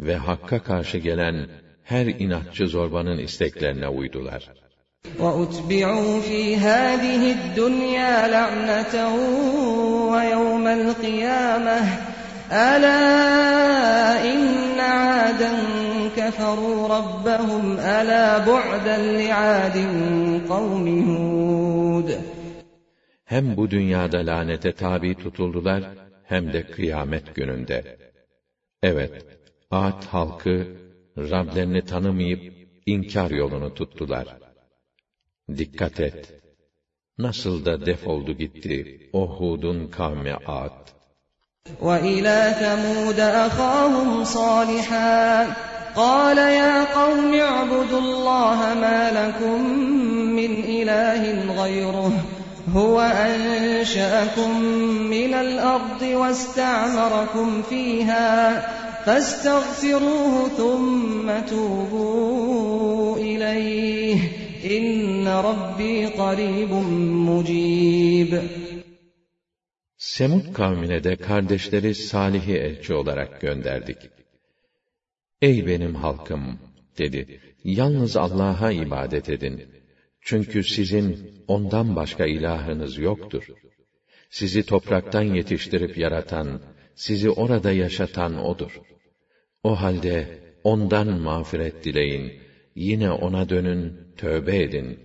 Speaker 1: ve hakka karşı gelen her inatçı zorbanın isteklerine uydular. وَأُتْبِعُوا فِي هَذِهِ الدُّنْيَا لَعْنَةً وَيَوْمَ الْقِيَامَةِ أَلَا إِنَّ عَادًا كَفَرُوا رَبَّهُمْ أَلَا بُعْدًا لِعَادٍ قَوْمِ هُودٍ Hem bu dünyada lanete tabi tutuldular hem de kıyamet gününde. Evet, Ad halkı, Rablerini tanımayıp, inkar yolunu tuttular. Dikkat et! Nasıl da defoldu gitti o Hud'un kavmi Ad. وَإِلَى ثَمُودَ أَخَاهُمْ صَالِحًا قَالَ يَا قَوْمِ اعْبُدُوا اللَّهَ مَا لَكُمْ مِنْ إِلَٰهٍ غَيْرُهُ هُوَ أَنشَأَكُم مِّنَ الْأَرْضِ وَاسْتَعْمَرَكُمْ فِيهَا فَاسْتَغْفِرُوهُ ثُمَّ تُوبُوا إِلَيْهِ إِنَّ رَبِّي قَرِيبٌ مُّجِيبٌ Semud kavmine de kardeşleri Salih'i elçi olarak gönderdik. Ey benim halkım dedi. Yalnız Allah'a ibadet edin çünkü sizin ondan başka ilahınız yoktur. Sizi topraktan yetiştirip yaratan, sizi orada yaşatan odur. O halde ondan mağfiret dileyin. Yine ona dönün, tövbe edin.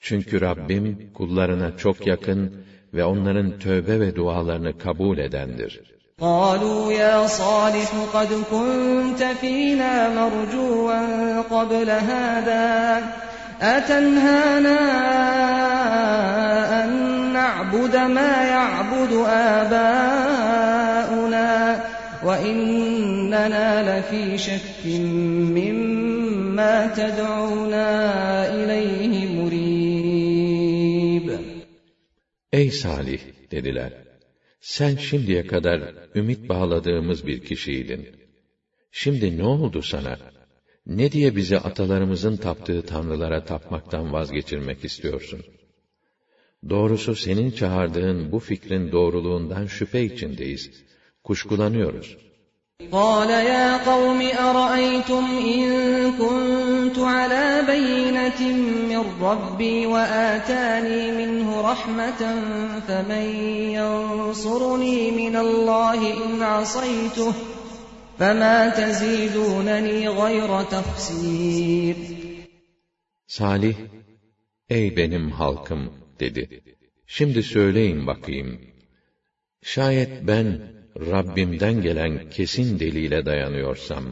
Speaker 1: Çünkü Rabbim kullarına çok yakın ve onların tövbe ve dualarını kabul edendir.'' قالوا يا صالح قد كنت فينا مرجوا قبل هذا أتنهانا أن نعبد ما يعبد آباؤنا وإننا لفي شك مما تدعونا إليه مريب Ey Salih dediler. Sen şimdiye kadar ümit bağladığımız bir kişiydin. Şimdi ne oldu sana?' ne diye bizi atalarımızın taptığı tanrılara tapmaktan vazgeçirmek istiyorsun? Doğrusu senin çağırdığın bu fikrin doğruluğundan şüphe içindeyiz. Kuşkulanıyoruz. قَالَ يَا قَوْمِ أَرَأَيْتُمْ إِن كُنْتُ عَلَى بَيِّنَةٍ مِّن رَّبِّي وَآتَانِي مِنْهُ رَحْمَةً فَمَن يَنصُرُنِي مِنَ اللَّهِ إِنْ عَصَيْتُهُ فَمَا تَزِيدُونَنِي غَيْرَ تَخْسِيرٍ Salih, ey benim halkım dedi. Şimdi söyleyin bakayım. Şayet ben Rabbimden gelen kesin delile dayanıyorsam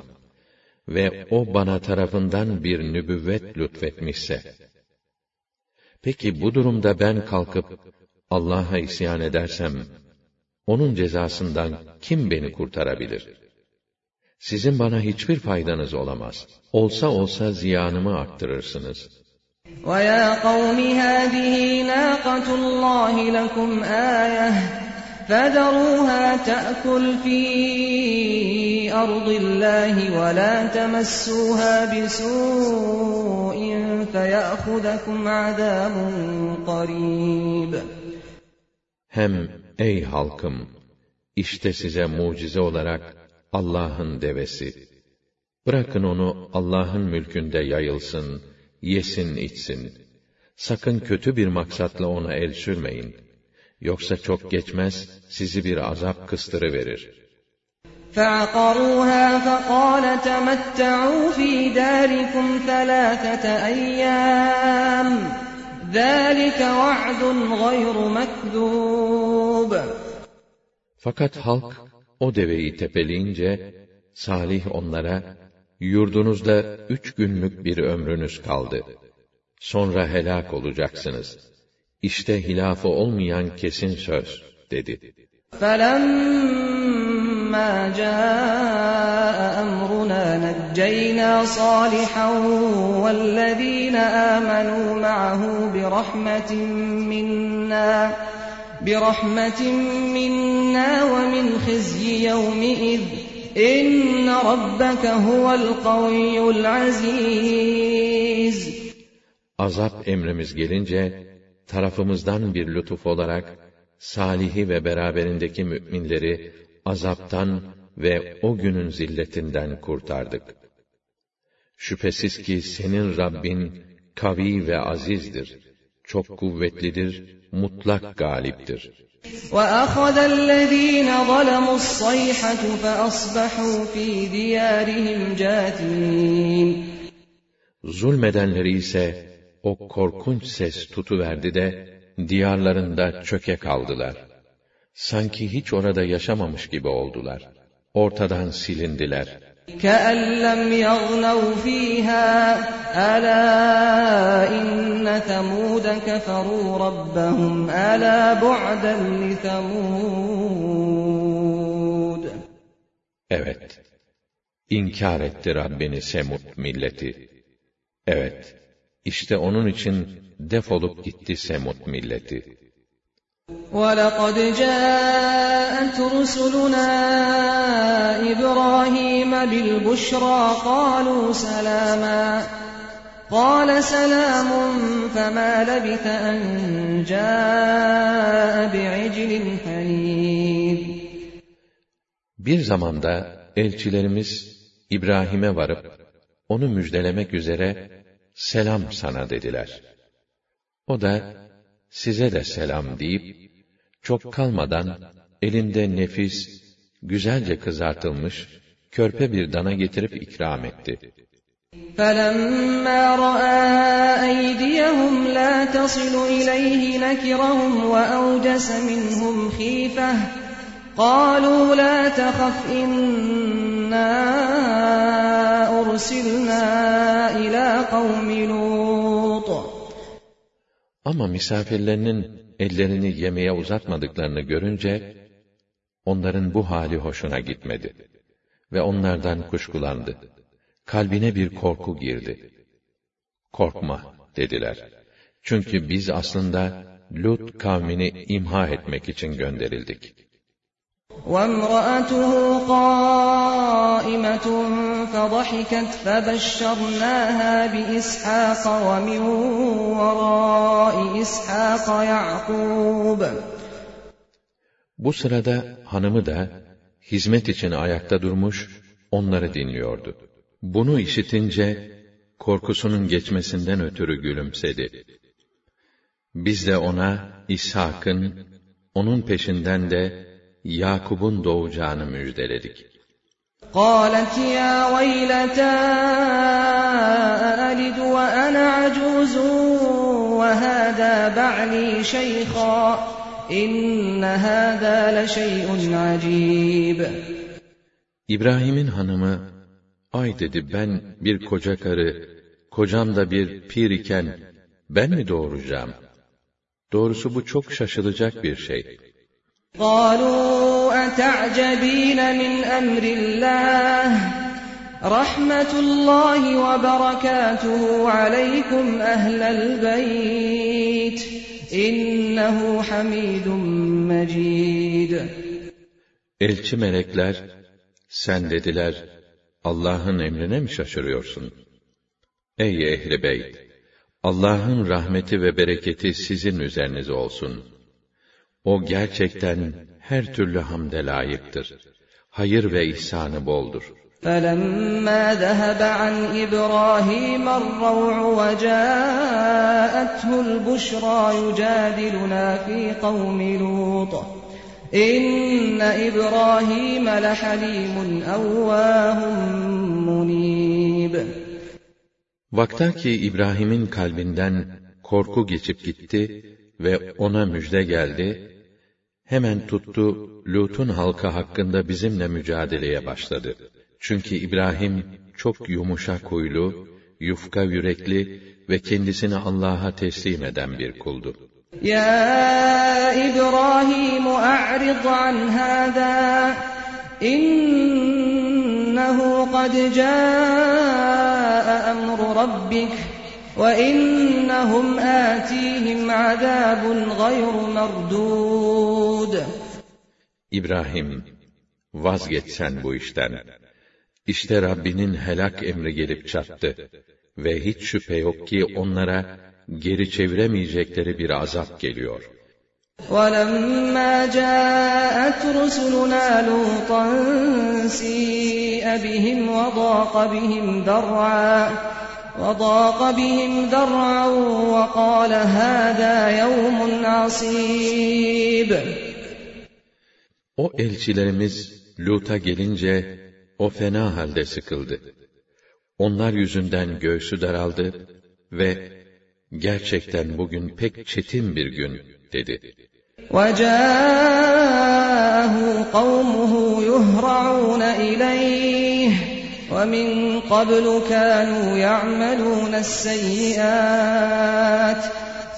Speaker 1: ve o bana tarafından bir nübüvvet lütfetmişse, peki bu durumda ben kalkıp Allah'a isyan edersem, onun cezasından kim beni kurtarabilir?' Sizin bana hiçbir faydanız olamaz. Olsa olsa ziyanımı arttırırsınız. وَيَا قَوْمِ هَذِهِ نَاقَةُ اللّٰهِ لَكُمْ آيَةً فَذَرُوهَا تَأْكُلْ فِي أَرْضِ اللّٰهِ وَلَا تَمَسُّوهَا بِسُوءٍ فَيَأْخُذَكُمْ عَذَابٌ قَرِيبٌ Hem ey halkım! işte size mucize olarak Allah'ın devesi. Bırakın onu Allah'ın mülkünde yayılsın, yesin içsin. Sakın kötü bir maksatla ona el sürmeyin. Yoksa çok geçmez, sizi bir azap kıstırıverir. فَعَقَرُوهَا فَقَالَ تَمَتَّعُوا فِي دَارِكُمْ ثَلَاثَةَ أَيَّامٍ ذَٰلِكَ وَعْدٌ غَيْرُ مَكْذُوبٍ Fakat halk o deveyi tepeleyince, Salih onlara, yurdunuzda üç günlük bir ömrünüz kaldı. Sonra helak olacaksınız. İşte hilafı olmayan kesin söz, dedi. فَلَمَّا جَاءَ أَمْرُنَا نَجَّيْنَا صَالِحًا وَالَّذ۪ينَ آمَنُوا مَعَهُ بِرَحْمَةٍ مِنَّا Azap emrimiz gelince, tarafımızdan bir lütuf olarak, Salih'i ve beraberindeki müminleri azaptan ve o günün zilletinden kurtardık. Şüphesiz ki senin Rabbin kavi ve azizdir, çok kuvvetlidir, mutlak galiptir. وَأَخَذَ الَّذ۪ينَ ظَلَمُوا الصَّيْحَةُ فَأَصْبَحُوا ف۪ي دِيَارِهِمْ Zulmedenleri ise o korkunç ses tutuverdi de diyarlarında çöke kaldılar. Sanki hiç orada yaşamamış gibi oldular. Ortadan silindiler. كَأَنْ لَمْ ف۪يهَا أَلَا اِنَّ ثَمُودَ كَفَرُوا رَبَّهُمْ أَلَا بُعْدًا لِثَمُودَ Evet, inkar etti Rabbini Semud milleti. Evet, işte onun için defolup gitti Semud milleti. وَلَقَدْ جَاءَتْ رُسُلُنَا إِبْرَاهِيمَ بِالْبُشْرَى قَالُوا سَلَامًا قَالَ سَلَامٌ فَمَا لَبِثَ أَنْ جَاءَ بِعِجْلٍ Bir zamanda elçilerimiz İbrahim'e varıp onu müjdelemek üzere selam sana dediler. O da size de selam deyip, çok kalmadan elinde nefis, güzelce kızartılmış, körpe bir dana getirip ikram etti. فَلَمَّا رَأَى أَيْدِيَهُمْ لَا تَصِلُ إِلَيْهِ نَكِرَهُمْ وَأَوْجَسَ مِنْهُمْ خِيفَةً قَالُوا لَا تَخَفْ إِنَّا أُرْسِلْنَا إِلَى قَوْمِ لُوطٍ ama misafirlerinin ellerini yemeğe uzatmadıklarını görünce, onların bu hali hoşuna gitmedi. Ve onlardan kuşkulandı. Kalbine bir korku girdi. Korkma, dediler. Çünkü biz aslında Lut kavmini imha etmek için gönderildik. وامرأته قائمة فضحكت فبشرناها بإسحاق ومن وراء إسحاق يعقوب Bu sırada hanımı da hizmet için ayakta durmuş, onları dinliyordu. Bunu işitince korkusunun geçmesinden ötürü gülümsedi. Biz de ona İshak'ın, onun peşinden de Yakub'un doğacağını müjdeledik. قالت يا ويلتى ألد وأنا عجوز وهذا بعلي شيخا إن هذا لشيء عجيب İbrahim'in hanımı, ay dedi ben bir koca karı, kocam da bir pir iken, ben mi doğuracağım? Doğrusu bu çok şaşılacak bir şey.'' قالوا أتعجبين من أمر الله رحمة الله وبركاته عليكم أهل البيت إنه حميد مجيد Elçi melekler, sen dediler, Allah'ın emrine mi şaşırıyorsun? Ey ehli beyt! Allah'ın rahmeti ve bereketi sizin üzerinize olsun.'' O gerçekten her türlü hamde layıktır. Hayır ve ihsanı boldur. فَلَمَّا ذَهَبَ عَنْ إِبْرَاهِيمَ الرَّوْعُ وَجَاءَتْهُ الْبُشْرَى يُجَادِلُنَا فِي قَوْمِ لُوطٍ اِنَّ إِبْرَاهِيمَ لَحَلِيمٌ أَوَّاهٌ مُنِيبٌ Vaktaki İbrahim'in kalbinden korku geçip gitti ve ona müjde geldi, hemen tuttu, Lut'un halkı hakkında bizimle mücadeleye başladı. Çünkü İbrahim, çok yumuşak huylu, yufka yürekli ve kendisini Allah'a teslim eden bir kuldu. Ya İbrahim a'rid an hâdâ innehu kad câe emru rabbik وَاِنَّهُمْ آتِيهِمْ عَذَابٌ غَيْرُ مَرْدُودٌ İbrahim, vazgeç sen bu işten. İşte Rabbinin helak emri gelip çattı. Ve hiç şüphe yok ki onlara geri çeviremeyecekleri bir azap geliyor. وَلَمَّا جَاءَتْ رُسُلُنَا لُوطًا سِيءَ بِهِمْ وَضَاقَ بِهِمْ ذَرْعًا وضاق بهم ذرعا وقال هذا يوم عصيب O elçilerimiz Lut'a gelince o fena halde sıkıldı. Onlar yüzünden göğsü daraldı ve gerçekten bugün pek çetin bir gün dedi. وَجَاءَهُ قَوْمُهُ يُهْرَعُونَ إِلَيْهِ ومن قبل كانوا يعملون السيئات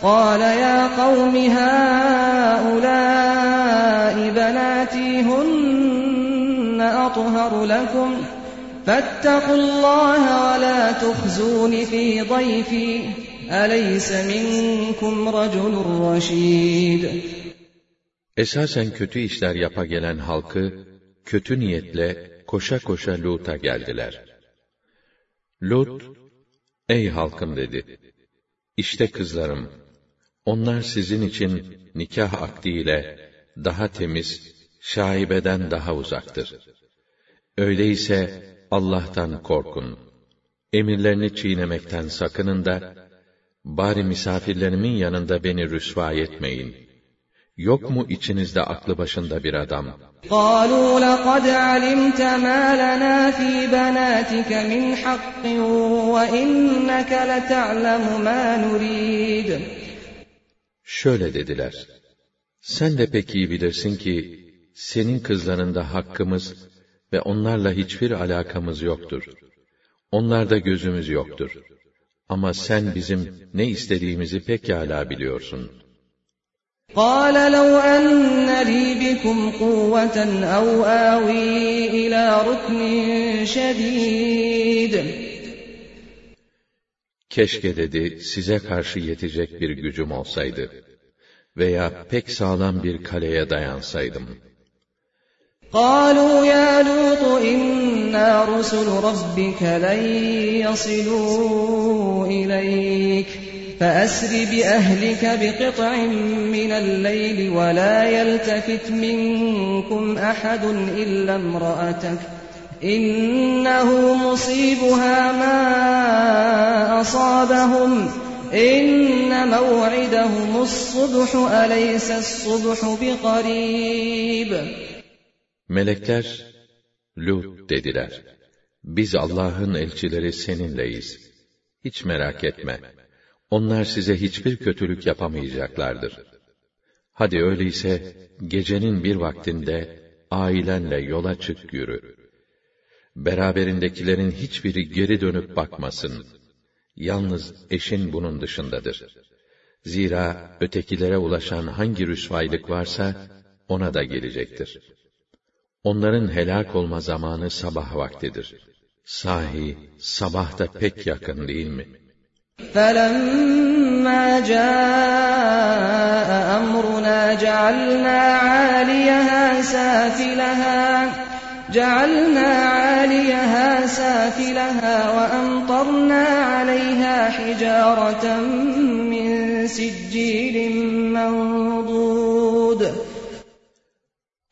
Speaker 1: قال يا قوم هؤلاء بناتي هن أطهر لكم فاتقوا الله ولا تخزون في ضيفي أليس منكم رجل رشيد Esasen kötü işler yapa gelen halkı kötü niyetle koşa koşa Lut'a geldiler. Lut, ey halkım dedi. işte kızlarım, onlar sizin için nikah akdiyle daha temiz, şaibeden daha uzaktır. Öyleyse Allah'tan korkun. Emirlerini çiğnemekten sakının da, bari misafirlerimin yanında beni rüsvâ etmeyin.'' Yok mu içinizde aklı başında bir adam? Şöyle dediler. Sen de pek iyi bilirsin ki, senin kızlarında hakkımız ve onlarla hiçbir alakamız yoktur. Onlarda gözümüz yoktur. Ama sen bizim ne istediğimizi pekala biliyorsun.'' قال لو أن لي بكم قوة أو آوي إلى ركن شديد Keşke dedi size karşı yetecek bir gücüm olsaydı veya pek sağlam bir kaleye dayansaydım. قالوا يا لوط إنا رسل ربك لن يصلوا إليك فأسر بأهلك بقطع من الليل ولا يلتفت منكم أحد إلا امرأتك إنه مصيبها ما أصابهم إن موعدهم الصبح أليس الصبح بقريب Melekler, Lut dediler. Biz Allah'ın elçileri seninleyiz. Hiç merak etme.'' Onlar size hiçbir kötülük yapamayacaklardır. Hadi öyleyse gecenin bir vaktinde ailenle yola çık yürü. Beraberindekilerin hiçbiri geri dönüp bakmasın. Yalnız eşin bunun dışındadır. Zira ötekilere ulaşan hangi rüşvaylık varsa ona da gelecektir. Onların helak olma zamanı sabah vaktidir. Sahi sabah da pek yakın değil mi?'
Speaker 37: فَلَمَّا جَاءَ أَمْرُنَا جَعَلْنَا عَالِيَهَا سَافِلَهَا جَعَلْنَا عَالِيَهَا سَافِلَهَا وَأَمْطَرْنَا عَلَيْهَا حِجَارَةً مِّن سِجِّيلٍ مَّنضُودٍ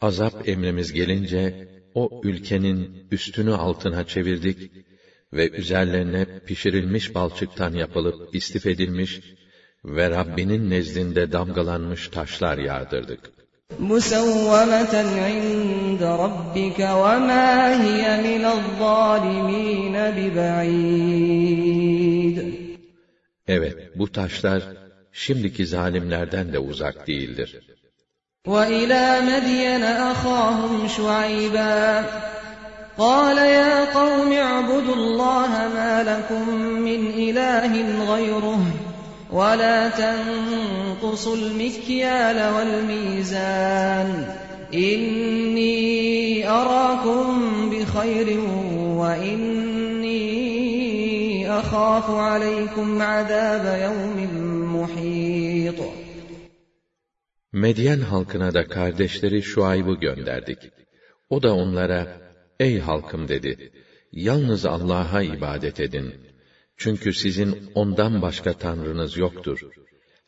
Speaker 1: Azap emrimiz gelince o ülkenin üstünü altına çevirdik ve üzerlerine pişirilmiş balçıktan yapılıp istif edilmiş ve Rabbinin nezdinde damgalanmış taşlar yağdırdık. Musawwamatan
Speaker 37: inde rabbika ve ma hiye minel-zalimin
Speaker 1: Evet, bu taşlar şimdiki zalimlerden de uzak değildir.
Speaker 37: وَإِلَى مَدْيَنَ أَخَاهُمْ شُعَيْبًا قال يا قوم اعبدوا الله ما لكم من إله غيره ولا تنقصوا المكيال والميزان إني أراكم بخير وإني أخاف عليكم عذاب يوم محيط
Speaker 1: Medyen halkına da kardeşleri Şuayb'ı gönderdik. O da onlara Ey halkım dedi, yalnız Allah'a ibadet edin. Çünkü sizin ondan başka tanrınız yoktur.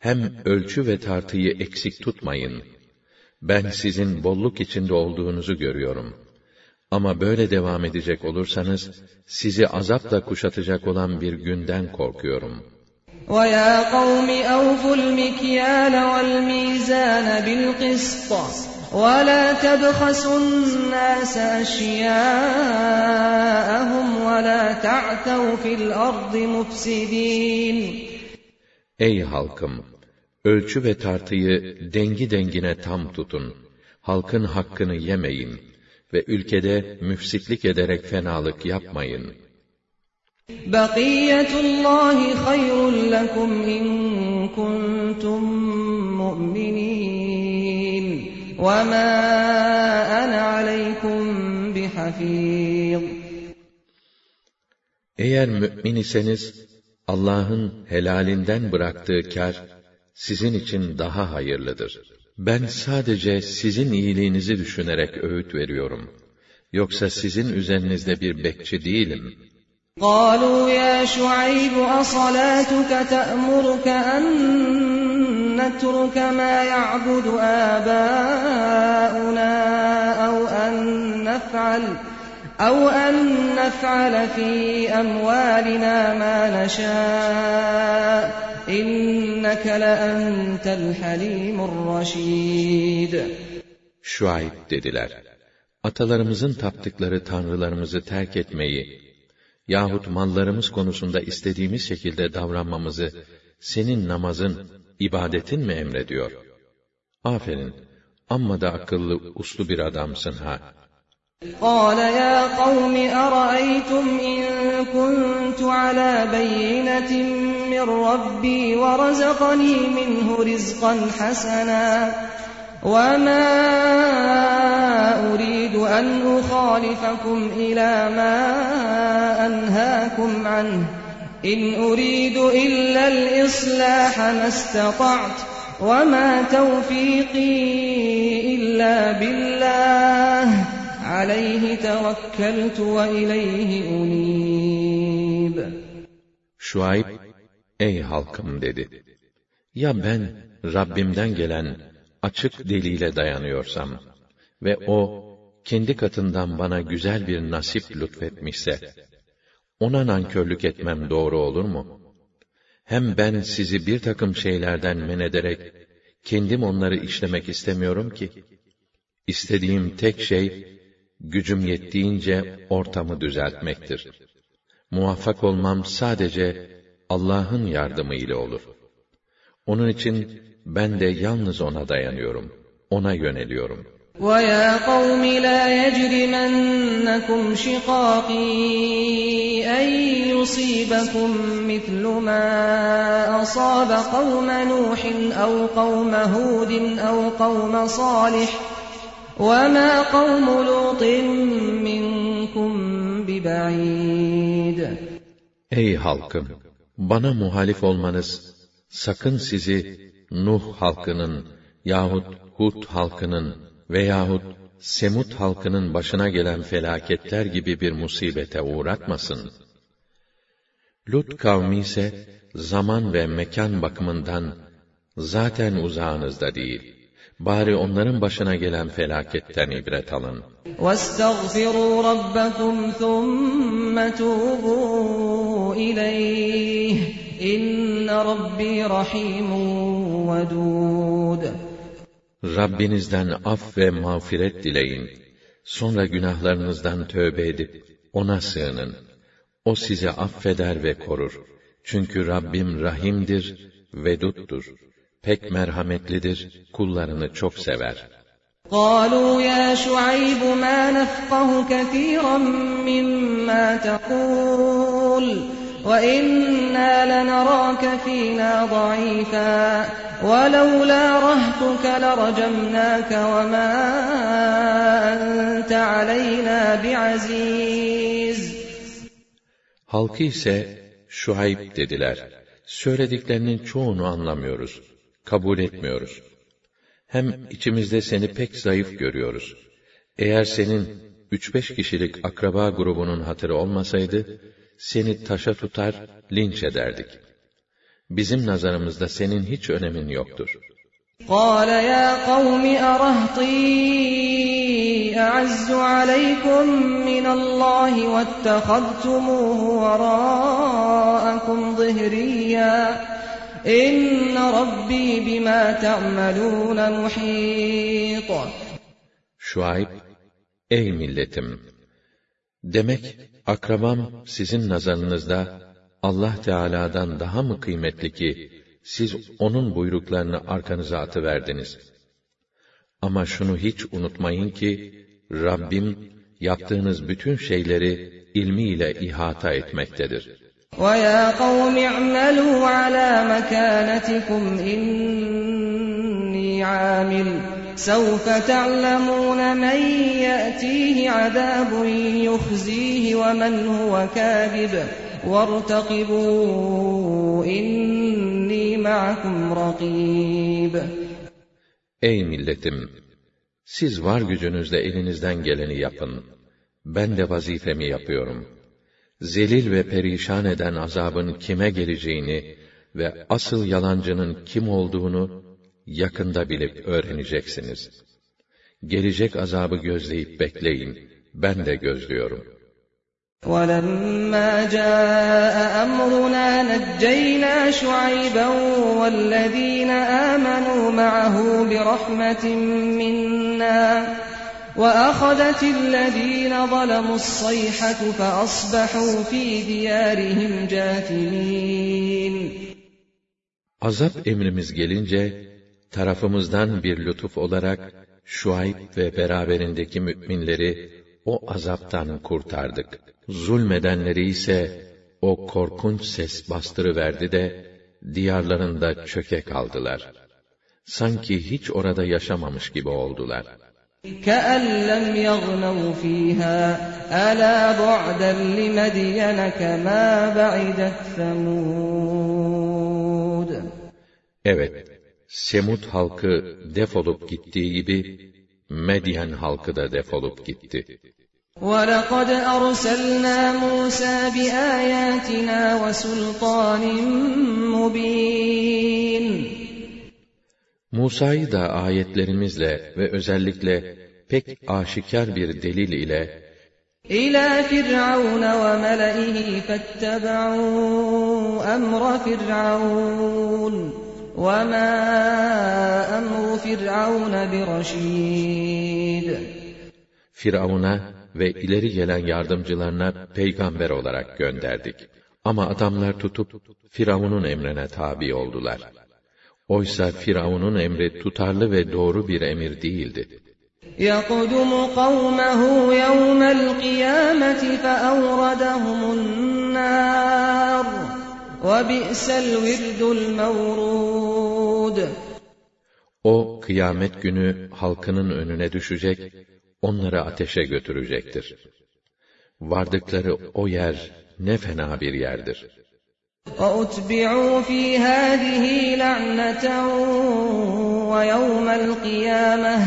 Speaker 1: Hem ölçü ve tartıyı eksik tutmayın. Ben sizin bolluk içinde olduğunuzu görüyorum. Ama böyle devam edecek olursanız, sizi azapla kuşatacak olan bir günden korkuyorum.''
Speaker 37: وَيَا قَوْمِ أَوْفُوا الْمِكْيَالَ وَالْمِيزَانَ بِالْقِسْطِ وَلَا تَبْخَسُوا النَّاسَ أَشْيَاءَهُمْ وَلَا تَعْتَوْا فِي الْأَرْضِ مُفْسِدِينَ
Speaker 1: Ey halkım! Ölçü ve tartıyı dengi dengine tam tutun. Halkın hakkını yemeyin ve ülkede müfsitlik ederek fenalık yapmayın.
Speaker 37: Bakiyetullah hayrun lekum in kuntum mu'minin وَمَا أَنَا عَلَيْكُمْ
Speaker 1: Eğer mümin iseniz, Allah'ın helalinden bıraktığı kar, sizin için daha hayırlıdır. Ben sadece sizin iyiliğinizi düşünerek öğüt veriyorum. Yoksa sizin üzerinizde bir bekçi değilim.
Speaker 37: قَالُوا يَا شُعَيْبُ أَصَلَاتُكَ تَأْمُرُكَ أَنْ نترك ما يعبد آباؤنا أو أن نفعل أو أن نفعل في أموالنا ما نشاء إنك لأنت الحليم الرشيد Şuayb
Speaker 1: dediler. Atalarımızın taptıkları tanrılarımızı terk etmeyi yahut mallarımız konusunda istediğimiz şekilde davranmamızı senin namazın, ibadetin mi emrediyor? Aferin, amma da akıllı, uslu bir adamsın ha.
Speaker 37: قال يا قوم أرأيتم إن كنت على بينة من ربي ورزقني منه رزقا حسنا وما أريد أن أخالفكم إلى ما أنهاكم عنه İn uridu illa'l islaha mastata'tu ve ma tevfiki illa billah. Aleyhi tevekkeltu ve ileyhi unib. Şuayb,
Speaker 1: ey halkım dedi. Ya ben Rabbimden gelen açık deliyle dayanıyorsam ve o kendi katından bana güzel bir nasip lütfetmişse, ona nankörlük etmem doğru olur mu? Hem ben sizi bir takım şeylerden men ederek, kendim onları işlemek istemiyorum ki. İstediğim tek şey, şey, gücüm yettiğince ortamı düzeltmektir. Muvaffak olmam sadece Allah'ın yardımı ile olur. Onun için ben de yalnız ona dayanıyorum, ona yöneliyorum.''
Speaker 37: وَيَا قَوْمِ لَا يَجْرِمَنَّكُمْ شِقَاقِي أَن يُصِيبَكُم مِّثْلُ مَا أَصَابَ قَوْمَ نُوحٍ أَوْ قَوْمَ هُودٍ أَوْ قَوْمَ صَالِحٍ وَمَا قَوْمُ لُوطٍ مِّنكُم بِبَعِيدٍ
Speaker 1: أي halkım! Bana muhalif olmanız sakın sizi Nuh halkının yahut Hud halkının veyahut Semut halkının başına gelen felaketler gibi bir musibete uğratmasın. Lut kavmi ise zaman ve mekan bakımından zaten uzağınızda değil. Bari onların başına gelen felaketten ibret alın.
Speaker 37: وَاسْتَغْفِرُوا رَبَّكُمْ ثُمَّ تُوبُوا إِلَيْهِ اِنَّ رَبِّي رَحِيمٌ وَدُودٌ
Speaker 1: Rabbinizden af ve mağfiret dileyin. Sonra günahlarınızdan tövbe edip ona sığının. O sizi affeder ve korur. Çünkü Rabbim rahimdir, veduttur. Pek merhametlidir, kullarını çok sever.
Speaker 37: قالوا يا شعيب ما نفقه كثيرا مما تقول وَإِنَّا لَنَرَاكَ ف۪ينَا ضَعِيفًا وَلَوْلَا رَهْطُكَ لَرَجَمْنَاكَ وَمَا أَنْتَ عَلَيْنَا بِعَز۪يزٍ
Speaker 1: Halkı ise Şuhayb dediler. Söylediklerinin çoğunu anlamıyoruz, kabul etmiyoruz. Hem içimizde seni pek zayıf görüyoruz. Eğer senin üç beş kişilik akraba grubunun hatırı olmasaydı, seni taşa tutar, linç ederdik. Bizim nazarımızda senin hiç önemin yoktur. قَالَ يَا قَوْمِ أَرَهْطِي
Speaker 37: أَعَزُّ عَلَيْكُمْ مِنَ اللَّهِ وَاتَّخَذْتُمُوهُ وَرَاءَكُمْ ظِهْرِيًّا اِنَّ رَبِّي بِمَا تَعْمَلُونَ مُحِيطٌ Şuayb, ey milletim!
Speaker 1: Demek akramam sizin nazarınızda Allah Teala'dan daha mı kıymetli ki siz onun buyruklarını arkanıza atıverdiniz? Ama şunu hiç unutmayın ki Rabbim yaptığınız bütün şeyleri ilmiyle ihata etmektedir.
Speaker 37: وَيَا قَوْمِ اعْمَلُوا عَلَى مَكَانَتِكُمْ اِنَّ عامل سوف تعلمون من يأتيه عذاب يخزيه ومن هو كاذب وارتقبوا إني معكم رقيب
Speaker 1: Ey milletim! Siz var gücünüzle elinizden geleni yapın. Ben de vazifemi yapıyorum. Zelil ve perişan eden azabın kime geleceğini ve asıl yalancının kim olduğunu yakında bilip öğreneceksiniz. Gelecek
Speaker 37: azabı gözleyip bekleyin. Ben de gözlüyorum.'' وَلَمَّا جَاءَ أَمْرُنَا نَجَّيْنَا شُعَيْبًا وَالَّذِينَ آمَنُوا مَعَهُ بِرَحْمَةٍ مِنَّا وَأَخَذَتِ الَّذِينَ ظَلَمُوا الصَّيْحَةُ فَأَصْبَحُوا فِي دِيَارِهِمْ جَاثِمِينَ
Speaker 1: Azap emrimiz gelince tarafımızdan bir lütuf olarak Şuayb ve beraberindeki müminleri o azaptan kurtardık. Zulmedenleri ise o korkunç ses bastırıverdi de diyarlarında çöke kaldılar. Sanki hiç orada yaşamamış gibi oldular.
Speaker 37: كَأَنْ لَمْ ف۪يهَا أَلَا بُعْدًا لِمَدْيَنَ كَمَا بَعِدَتْ ثَمُودَ
Speaker 1: Evet, Semut halkı defolup gittiği gibi Medyen halkı da defolup gitti.
Speaker 37: وَلَقَدْ أَرْسَلْنَا مُوسَى بِآيَاتِنَا وَسُلْطَانٍ مُب۪ينٍ
Speaker 1: Musa'yı da ayetlerimizle ve özellikle pek aşikar bir delil ile
Speaker 37: İlâ Fir'aun ve melaihi fettebe'û emre وَمَا أَمْرُ فِرْعَوْنَ بِرَشِيدٍ
Speaker 1: Firavun'a ve ileri gelen yardımcılarına peygamber olarak gönderdik. Ama adamlar tutup Firavun'un emrine tabi oldular. Oysa Firavun'un emri tutarlı ve doğru bir emir
Speaker 37: değildi. يَقْدُمُ قَوْمَهُ يَوْمَ الْقِيَامَةِ فَأَوْرَدَهُمُ النَّارِ o
Speaker 1: kıyamet günü halkının önüne düşecek, onları ateşe götürecektir. Vardıkları o yer ne fena bir
Speaker 37: yerdir. وَأُتْبِعُوا فِي هَذِهِ لَعْنَةً وَيَوْمَ الْقِيَامَةِ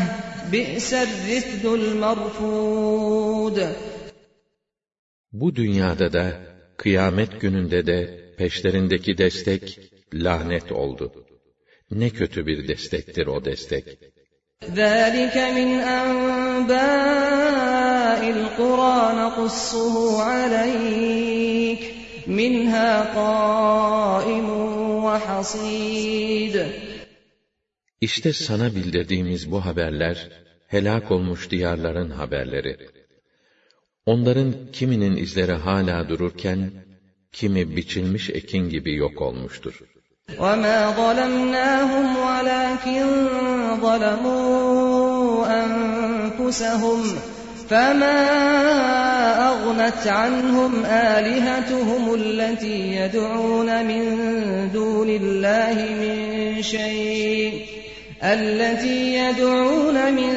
Speaker 37: بِئْسَ الرِّفْدُ الْمَرْفُودُ
Speaker 1: Bu dünyada da, kıyamet gününde de peşlerindeki destek lahnet oldu. Ne kötü bir destektir o destek. ذَٰلِكَ مِنْ أَنْبَاءِ الْقُرَى نَقُصُّهُ عَلَيْكَ مِنْهَا قَائِمٌ وَحَصِيدٌ İşte sana bildirdiğimiz bu haberler, helak olmuş diyarların haberleri. Onların kiminin izleri hala dururken, kimi biçilmiş ekin gibi yok olmuştur.
Speaker 37: وَمَا ظَلَمْنَاهُمْ وَلَكِنْ ظَلَمُوا أَنفُسَهُمْ فَمَا أَغْنَتْ عَنْهُمْ آلِهَتُهُمُ الَّتِي يَدْعُونَ مِن دُونِ اللَّهِ مِن شَيْءٍ الَّتِي يَدْعُونَ مِن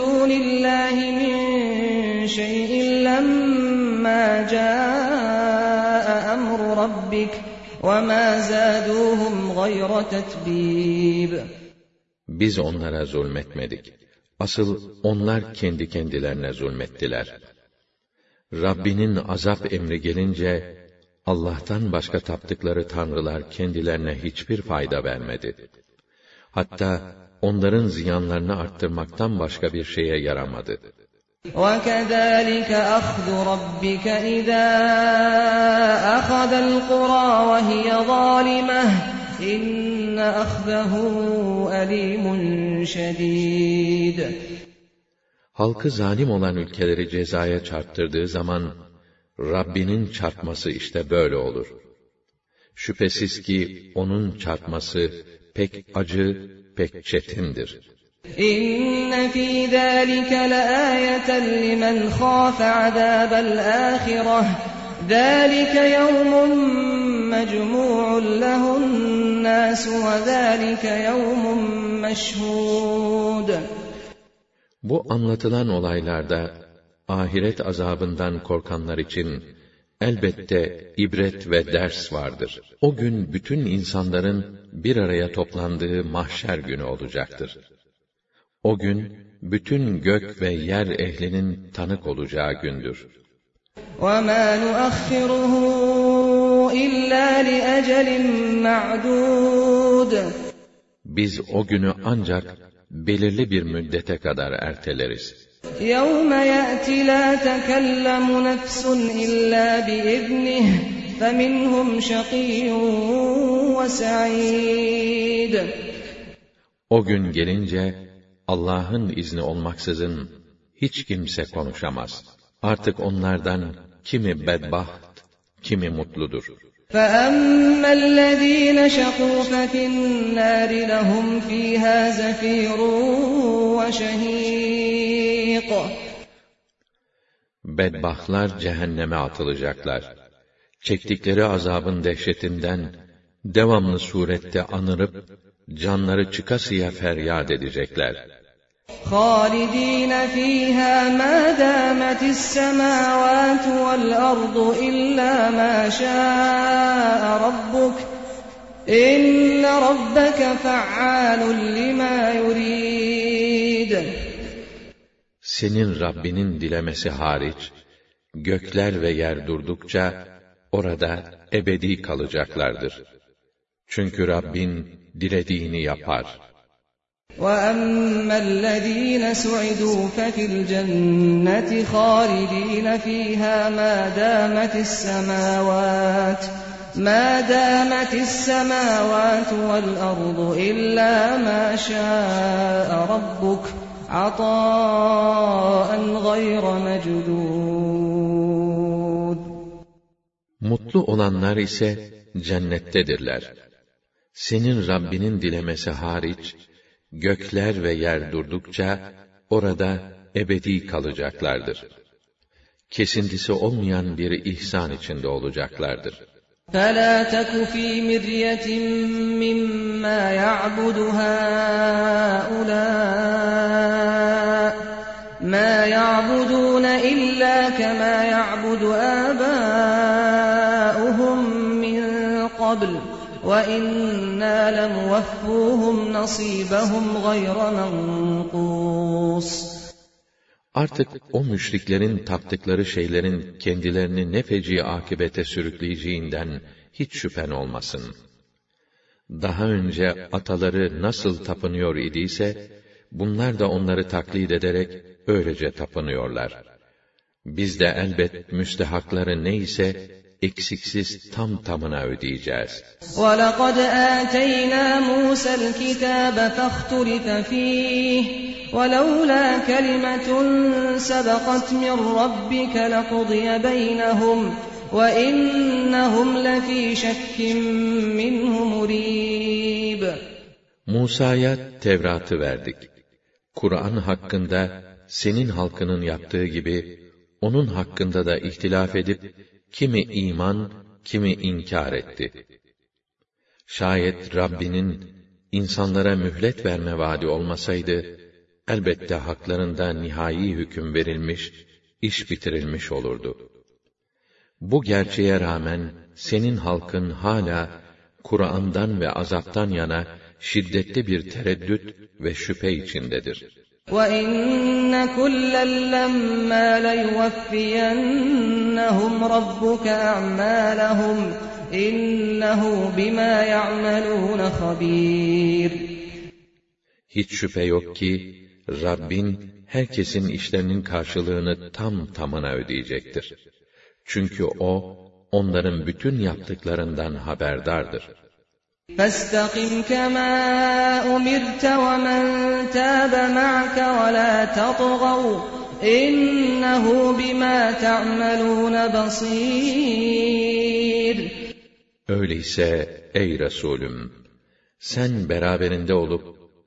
Speaker 37: دُونِ اللَّهِ مِن شَيْءٍ لَّمَّا جَاءَ رَبِّكَ وَمَا زَادُوهُمْ غَيْرَ تَتْبِيبٍ
Speaker 1: Biz onlara zulmetmedik. Asıl onlar kendi kendilerine zulmettiler. Rabbinin azap emri gelince, Allah'tan başka taptıkları tanrılar kendilerine hiçbir fayda vermedi. Hatta onların ziyanlarını arttırmaktan başka bir şeye yaramadı.''
Speaker 37: وَكَذَٰلِكَ أَخْذُ رَبِّكَ اِذَا أَخَذَ الْقُرَى وَهِيَ ظَالِمَةٌ اِنَّ أَخْذَهُ أَلِيمٌ شَد۪يدٌ
Speaker 1: Halkı zalim olan ülkeleri cezaya çarptırdığı zaman, Rabbinin çarpması işte böyle olur. Şüphesiz ki onun çarpması pek acı, pek çetindir.''
Speaker 37: İnne fî zâlike leâyeten limen khâfe azâbel âhireh. Zâlike yevmun mecmu'un lehun nâsu ve zâlike yevmun meşhûd.
Speaker 1: Bu anlatılan olaylarda ahiret azabından korkanlar için elbette ibret ve ders vardır. O gün bütün insanların bir araya toplandığı mahşer günü olacaktır. O gün bütün gök ve yer ehlinin tanık olacağı gündür.
Speaker 37: وَمَا نُؤَخِّرُهُ إِلَّا لِأَجَلٍ مَعْدُودٍ
Speaker 1: Biz o günü ancak belirli bir müddete kadar erteleriz. يَوْمَ
Speaker 37: يَأْتِ لَا تَكَلَّمُ نَفْسٌ إِلَّا بِإِذْنِهِ فَمِنْهُمْ شَقِيٌّ وَسَعِيدٌ O gün gelince Allah'ın izni olmaksızın hiç kimse konuşamaz. Artık onlardan kimi bedbaht, kimi mutludur. فَأَمَّا الَّذ۪ينَ شَقُوا فَفِي النَّارِ لَهُمْ ف۪يهَا
Speaker 1: زَف۪يرٌ وَشَه۪يقٌ Bedbahtlar cehenneme atılacaklar. Çektikleri azabın dehşetinden devamlı surette anırıp canları çıkasıya feryat edecekler.
Speaker 37: خالدين فيها ما دامت السماوات والأرض إلا ما شاء ربك إن ربك فعال لما يريد
Speaker 1: Senin Rabbinin dilemesi hariç, gökler ve yer durdukça, orada ebedi kalacaklardır. Çünkü Rabbin dilediğini yapar.''
Speaker 37: وَأَمَّا الَّذ۪ينَ سُعِدُوا فَفِي الْجَنَّةِ خَالِد۪ينَ ف۪يهَا مَا دَامَتِ السَّمَاوَاتِ مَا دَامَتِ السَّمَاوَاتُ وَالْأَرْضُ إِلَّا مَا شَاءَ رَبُّكَ عَطَاءً غَيْرَ مَجْدُودٍ Mutlu olanlar ise cennettedirler. Senin Rabbinin
Speaker 1: dilemesi hariç, gökler ve yer durdukça orada ebedi kalacaklardır. Kesintisi olmayan bir ihsan içinde olacaklardır.
Speaker 37: فَلَا تَكُ ف۪ي مِرْيَةٍ مِّمَّا يَعْبُدُ هَؤُلَاءِ مَا يَعْبُدُونَ إِلَّا كَمَا يَعْبُدُ آبَاءَ وَإِنَّا لَمُوَفُّوهُمْ نَصِيبَهُمْ غَيْرَ مَنْقُوصٍ
Speaker 1: Artık o müşriklerin taptıkları şeylerin kendilerini ne feci akibete sürükleyeceğinden hiç şüphen olmasın. Daha önce ataları nasıl tapınıyor idiyse, bunlar da onları taklit ederek öylece tapınıyorlar. Biz de elbet müstehakları neyse eksiksiz tam tamına ödeyeceğiz.
Speaker 37: وَلَقَدْ آتَيْنَا مُوسَى الْكِتَابَ فَاخْتُلِفَ فِيهِ وَلَوْلَا كَلِمَةٌ سَبَقَتْ مِنْ رَبِّكَ لَقُضِيَ بَيْنَهُمْ وَإِنَّهُمْ لَفِي شَكٍّ مِّنْهُ مُرِيبٍ
Speaker 1: Musa'ya Tevrat'ı verdik. Kur'an hakkında senin halkının yaptığı gibi onun hakkında da ihtilaf edip kimi iman, kimi inkar etti. Şayet Rabbinin insanlara mühlet verme vaadi olmasaydı, elbette haklarında nihai hüküm verilmiş, iş bitirilmiş olurdu. Bu gerçeğe rağmen senin halkın hala Kur'an'dan ve azaptan yana şiddetli bir tereddüt ve şüphe içindedir.''
Speaker 37: وَإِنَّ كُلًّا لَمَّا لَيُوَفِّيَنَّهُمْ رَبُّكَ أَعْمَالَهُمْ اِنَّهُ بِمَا يَعْمَلُونَ خَب۪يرٌ
Speaker 1: Hiç şüphe yok ki Rabbin herkesin işlerinin karşılığını tam tamına ödeyecektir. Çünkü o onların bütün yaptıklarından haberdardır.
Speaker 37: فاستقم كما أمرت ومن تاب معك ولا تطغوا إنه بما تعملون بصير
Speaker 1: Öyleyse ey Resulüm sen beraberinde olup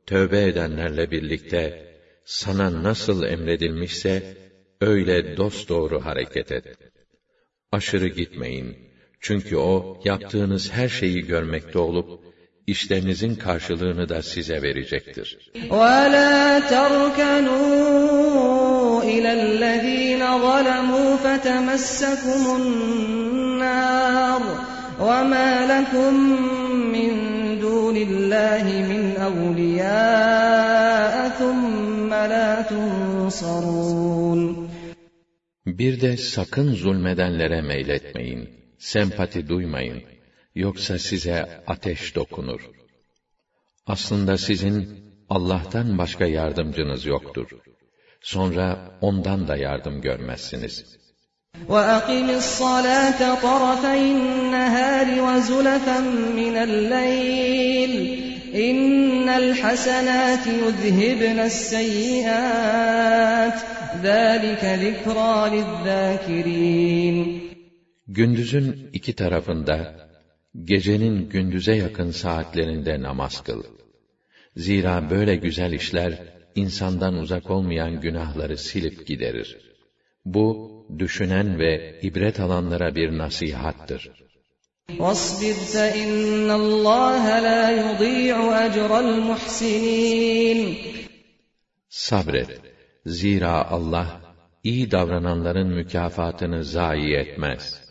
Speaker 1: tövbe edenlerle birlikte sana nasıl emredilmişse öyle dosdoğru hareket et. Aşırı gitmeyin.'' Çünkü o, yaptığınız her şeyi görmekte olup, işlerinizin karşılığını da size verecektir. وَلَا تَرْكَنُوا إِلَى الَّذ۪ينَ ظَلَمُوا فَتَمَسَّكُمُ النَّارُ وَمَا لَكُمْ مِنْ دُونِ اللّٰهِ مِنْ أَوْلِيَاءَ ثُمَّ لَا تُنْصَرُونَ Bir de sakın zulmedenlere meyletmeyin sempati duymayın. Yoksa size ateş dokunur. Aslında sizin Allah'tan başka yardımcınız yoktur. Sonra ondan da yardım görmezsiniz.
Speaker 37: وَأَقِمِ الصَّلَاةَ طَرَفَيِ النَّهَارِ وَزُلَفًا مِنَ اللَّيْلِ اِنَّ الْحَسَنَاتِ يُذْهِبْنَ السَّيِّئَاتِ ذَٰلِكَ ذِكْرَى لِلذَّاكِرِينَ
Speaker 1: Gündüzün iki tarafında, gecenin gündüze yakın saatlerinde namaz kıl. Zira böyle güzel işler, insandan uzak olmayan günahları silip giderir. Bu, düşünen ve ibret alanlara bir nasihattır. وَاصْبِرْ فَإِنَّ اللّٰهَ لَا يُضِيعُ أَجْرَ Sabret. Zira Allah, iyi davrananların mükafatını zayi etmez.''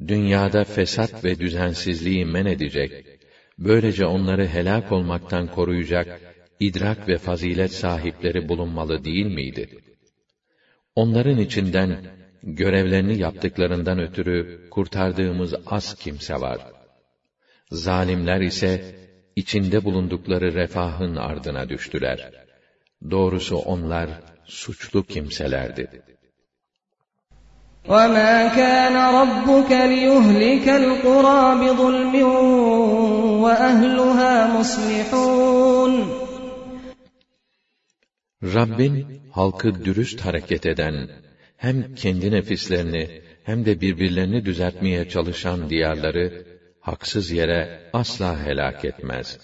Speaker 1: dünyada fesat ve düzensizliği men edecek, böylece onları helak olmaktan koruyacak idrak ve fazilet sahipleri bulunmalı değil miydi? Onların içinden görevlerini yaptıklarından ötürü kurtardığımız az kimse var. Zalimler ise içinde bulundukları refahın ardına düştüler. Doğrusu onlar suçlu kimselerdi.''
Speaker 37: وَمَا كَانَ رَبُّكَ لِيُهْلِكَ الْقُرَى بِظُلْمٍ وَأَهْلُهَا مُصْلِحُونَ
Speaker 1: Rabbin halkı dürüst hareket eden, hem kendi nefislerini hem de birbirlerini düzeltmeye çalışan diyarları haksız yere asla helak etmez.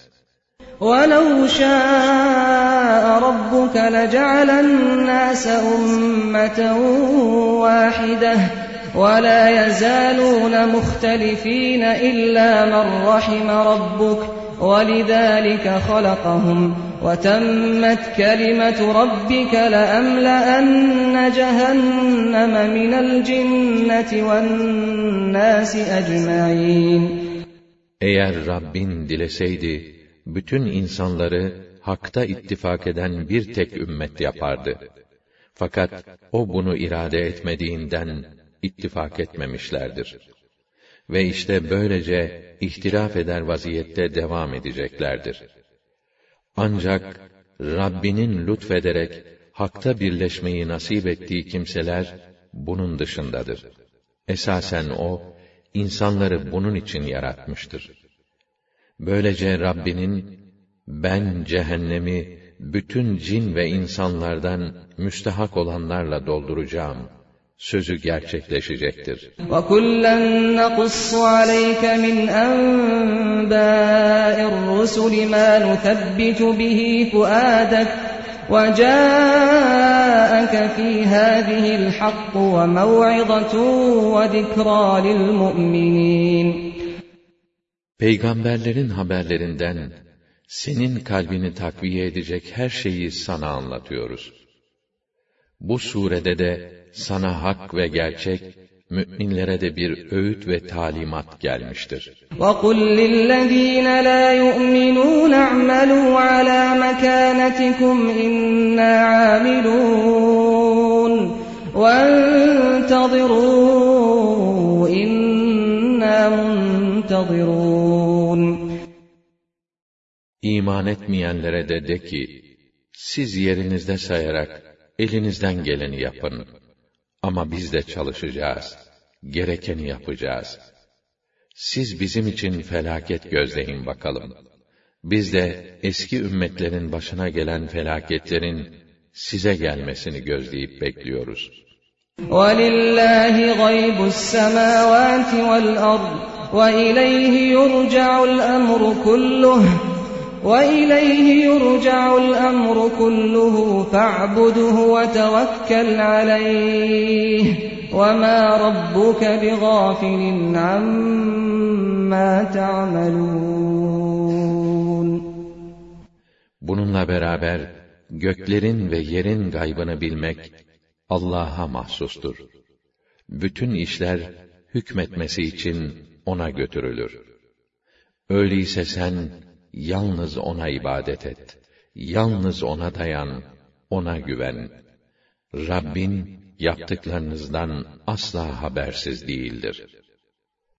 Speaker 1: وَلَوْ
Speaker 37: شَاءَ ربك لجعل الناس أمة واحدة ولا يزالون مختلفين إلا من رحم ربك ولذلك خلقهم وتمت كلمة ربك لأملأن جهنم من الجنة والناس
Speaker 1: أجمعين Eğer Rabbin dileseydi bütün insanları hakta ittifak eden bir tek ümmet yapardı. Fakat o bunu irade etmediğinden ittifak etmemişlerdir. Ve işte böylece ihtilaf eder vaziyette devam edeceklerdir. Ancak Rabbinin lütfederek hakta birleşmeyi nasip ettiği kimseler bunun dışındadır. Esasen o insanları bunun için yaratmıştır. Böylece Rabbinin ben cehennemi bütün cin ve insanlardan müstehak olanlarla dolduracağım sözü gerçekleşecektir. Peygamberlerin haberlerinden senin kalbini takviye edecek her şeyi sana anlatıyoruz. Bu surede de sana hak ve gerçek, müminlere de bir öğüt ve talimat gelmiştir. وَقُلْ لِلَّذ۪ينَ لَا يُؤْمِنُونَ اَعْمَلُوا عَلَى مَكَانَتِكُمْ اِنَّا عَامِلُونَ وَانْتَظِرُوا
Speaker 37: اِنَّا
Speaker 1: مُنْتَظِرُونَ İman etmeyenlere de de ki, siz yerinizde sayarak elinizden geleni yapın. Ama biz de çalışacağız, gerekeni yapacağız. Siz bizim için felaket gözleyin bakalım. Biz de eski ümmetlerin başına gelen felaketlerin size gelmesini gözleyip bekliyoruz.
Speaker 37: وَلِلَّهِ غَيْبُ السَّمَاوَاتِ وَالْأَرْضِ وَإِلَيْهِ يُرْجَعُ الْأَمْرُ كُلُّهُ وَإِلَيْهِ يُرْجَعُ الْأَمْرُ كُلُّهُ فَاعْبُدْهُ وَتَوَكَّلْ عَلَيْهِ وَمَا رَبُّكَ بِغَافِلٍ عَمَّا تَعْمَلُونَ
Speaker 1: Bununla beraber göklerin ve yerin gaybını bilmek Allah'a mahsustur. Bütün işler hükmetmesi için ona götürülür. Öyleyse sen Yalnız ona ibadet et. Yalnız ona dayan. Ona güven. Rabbin yaptıklarınızdan asla habersiz değildir.''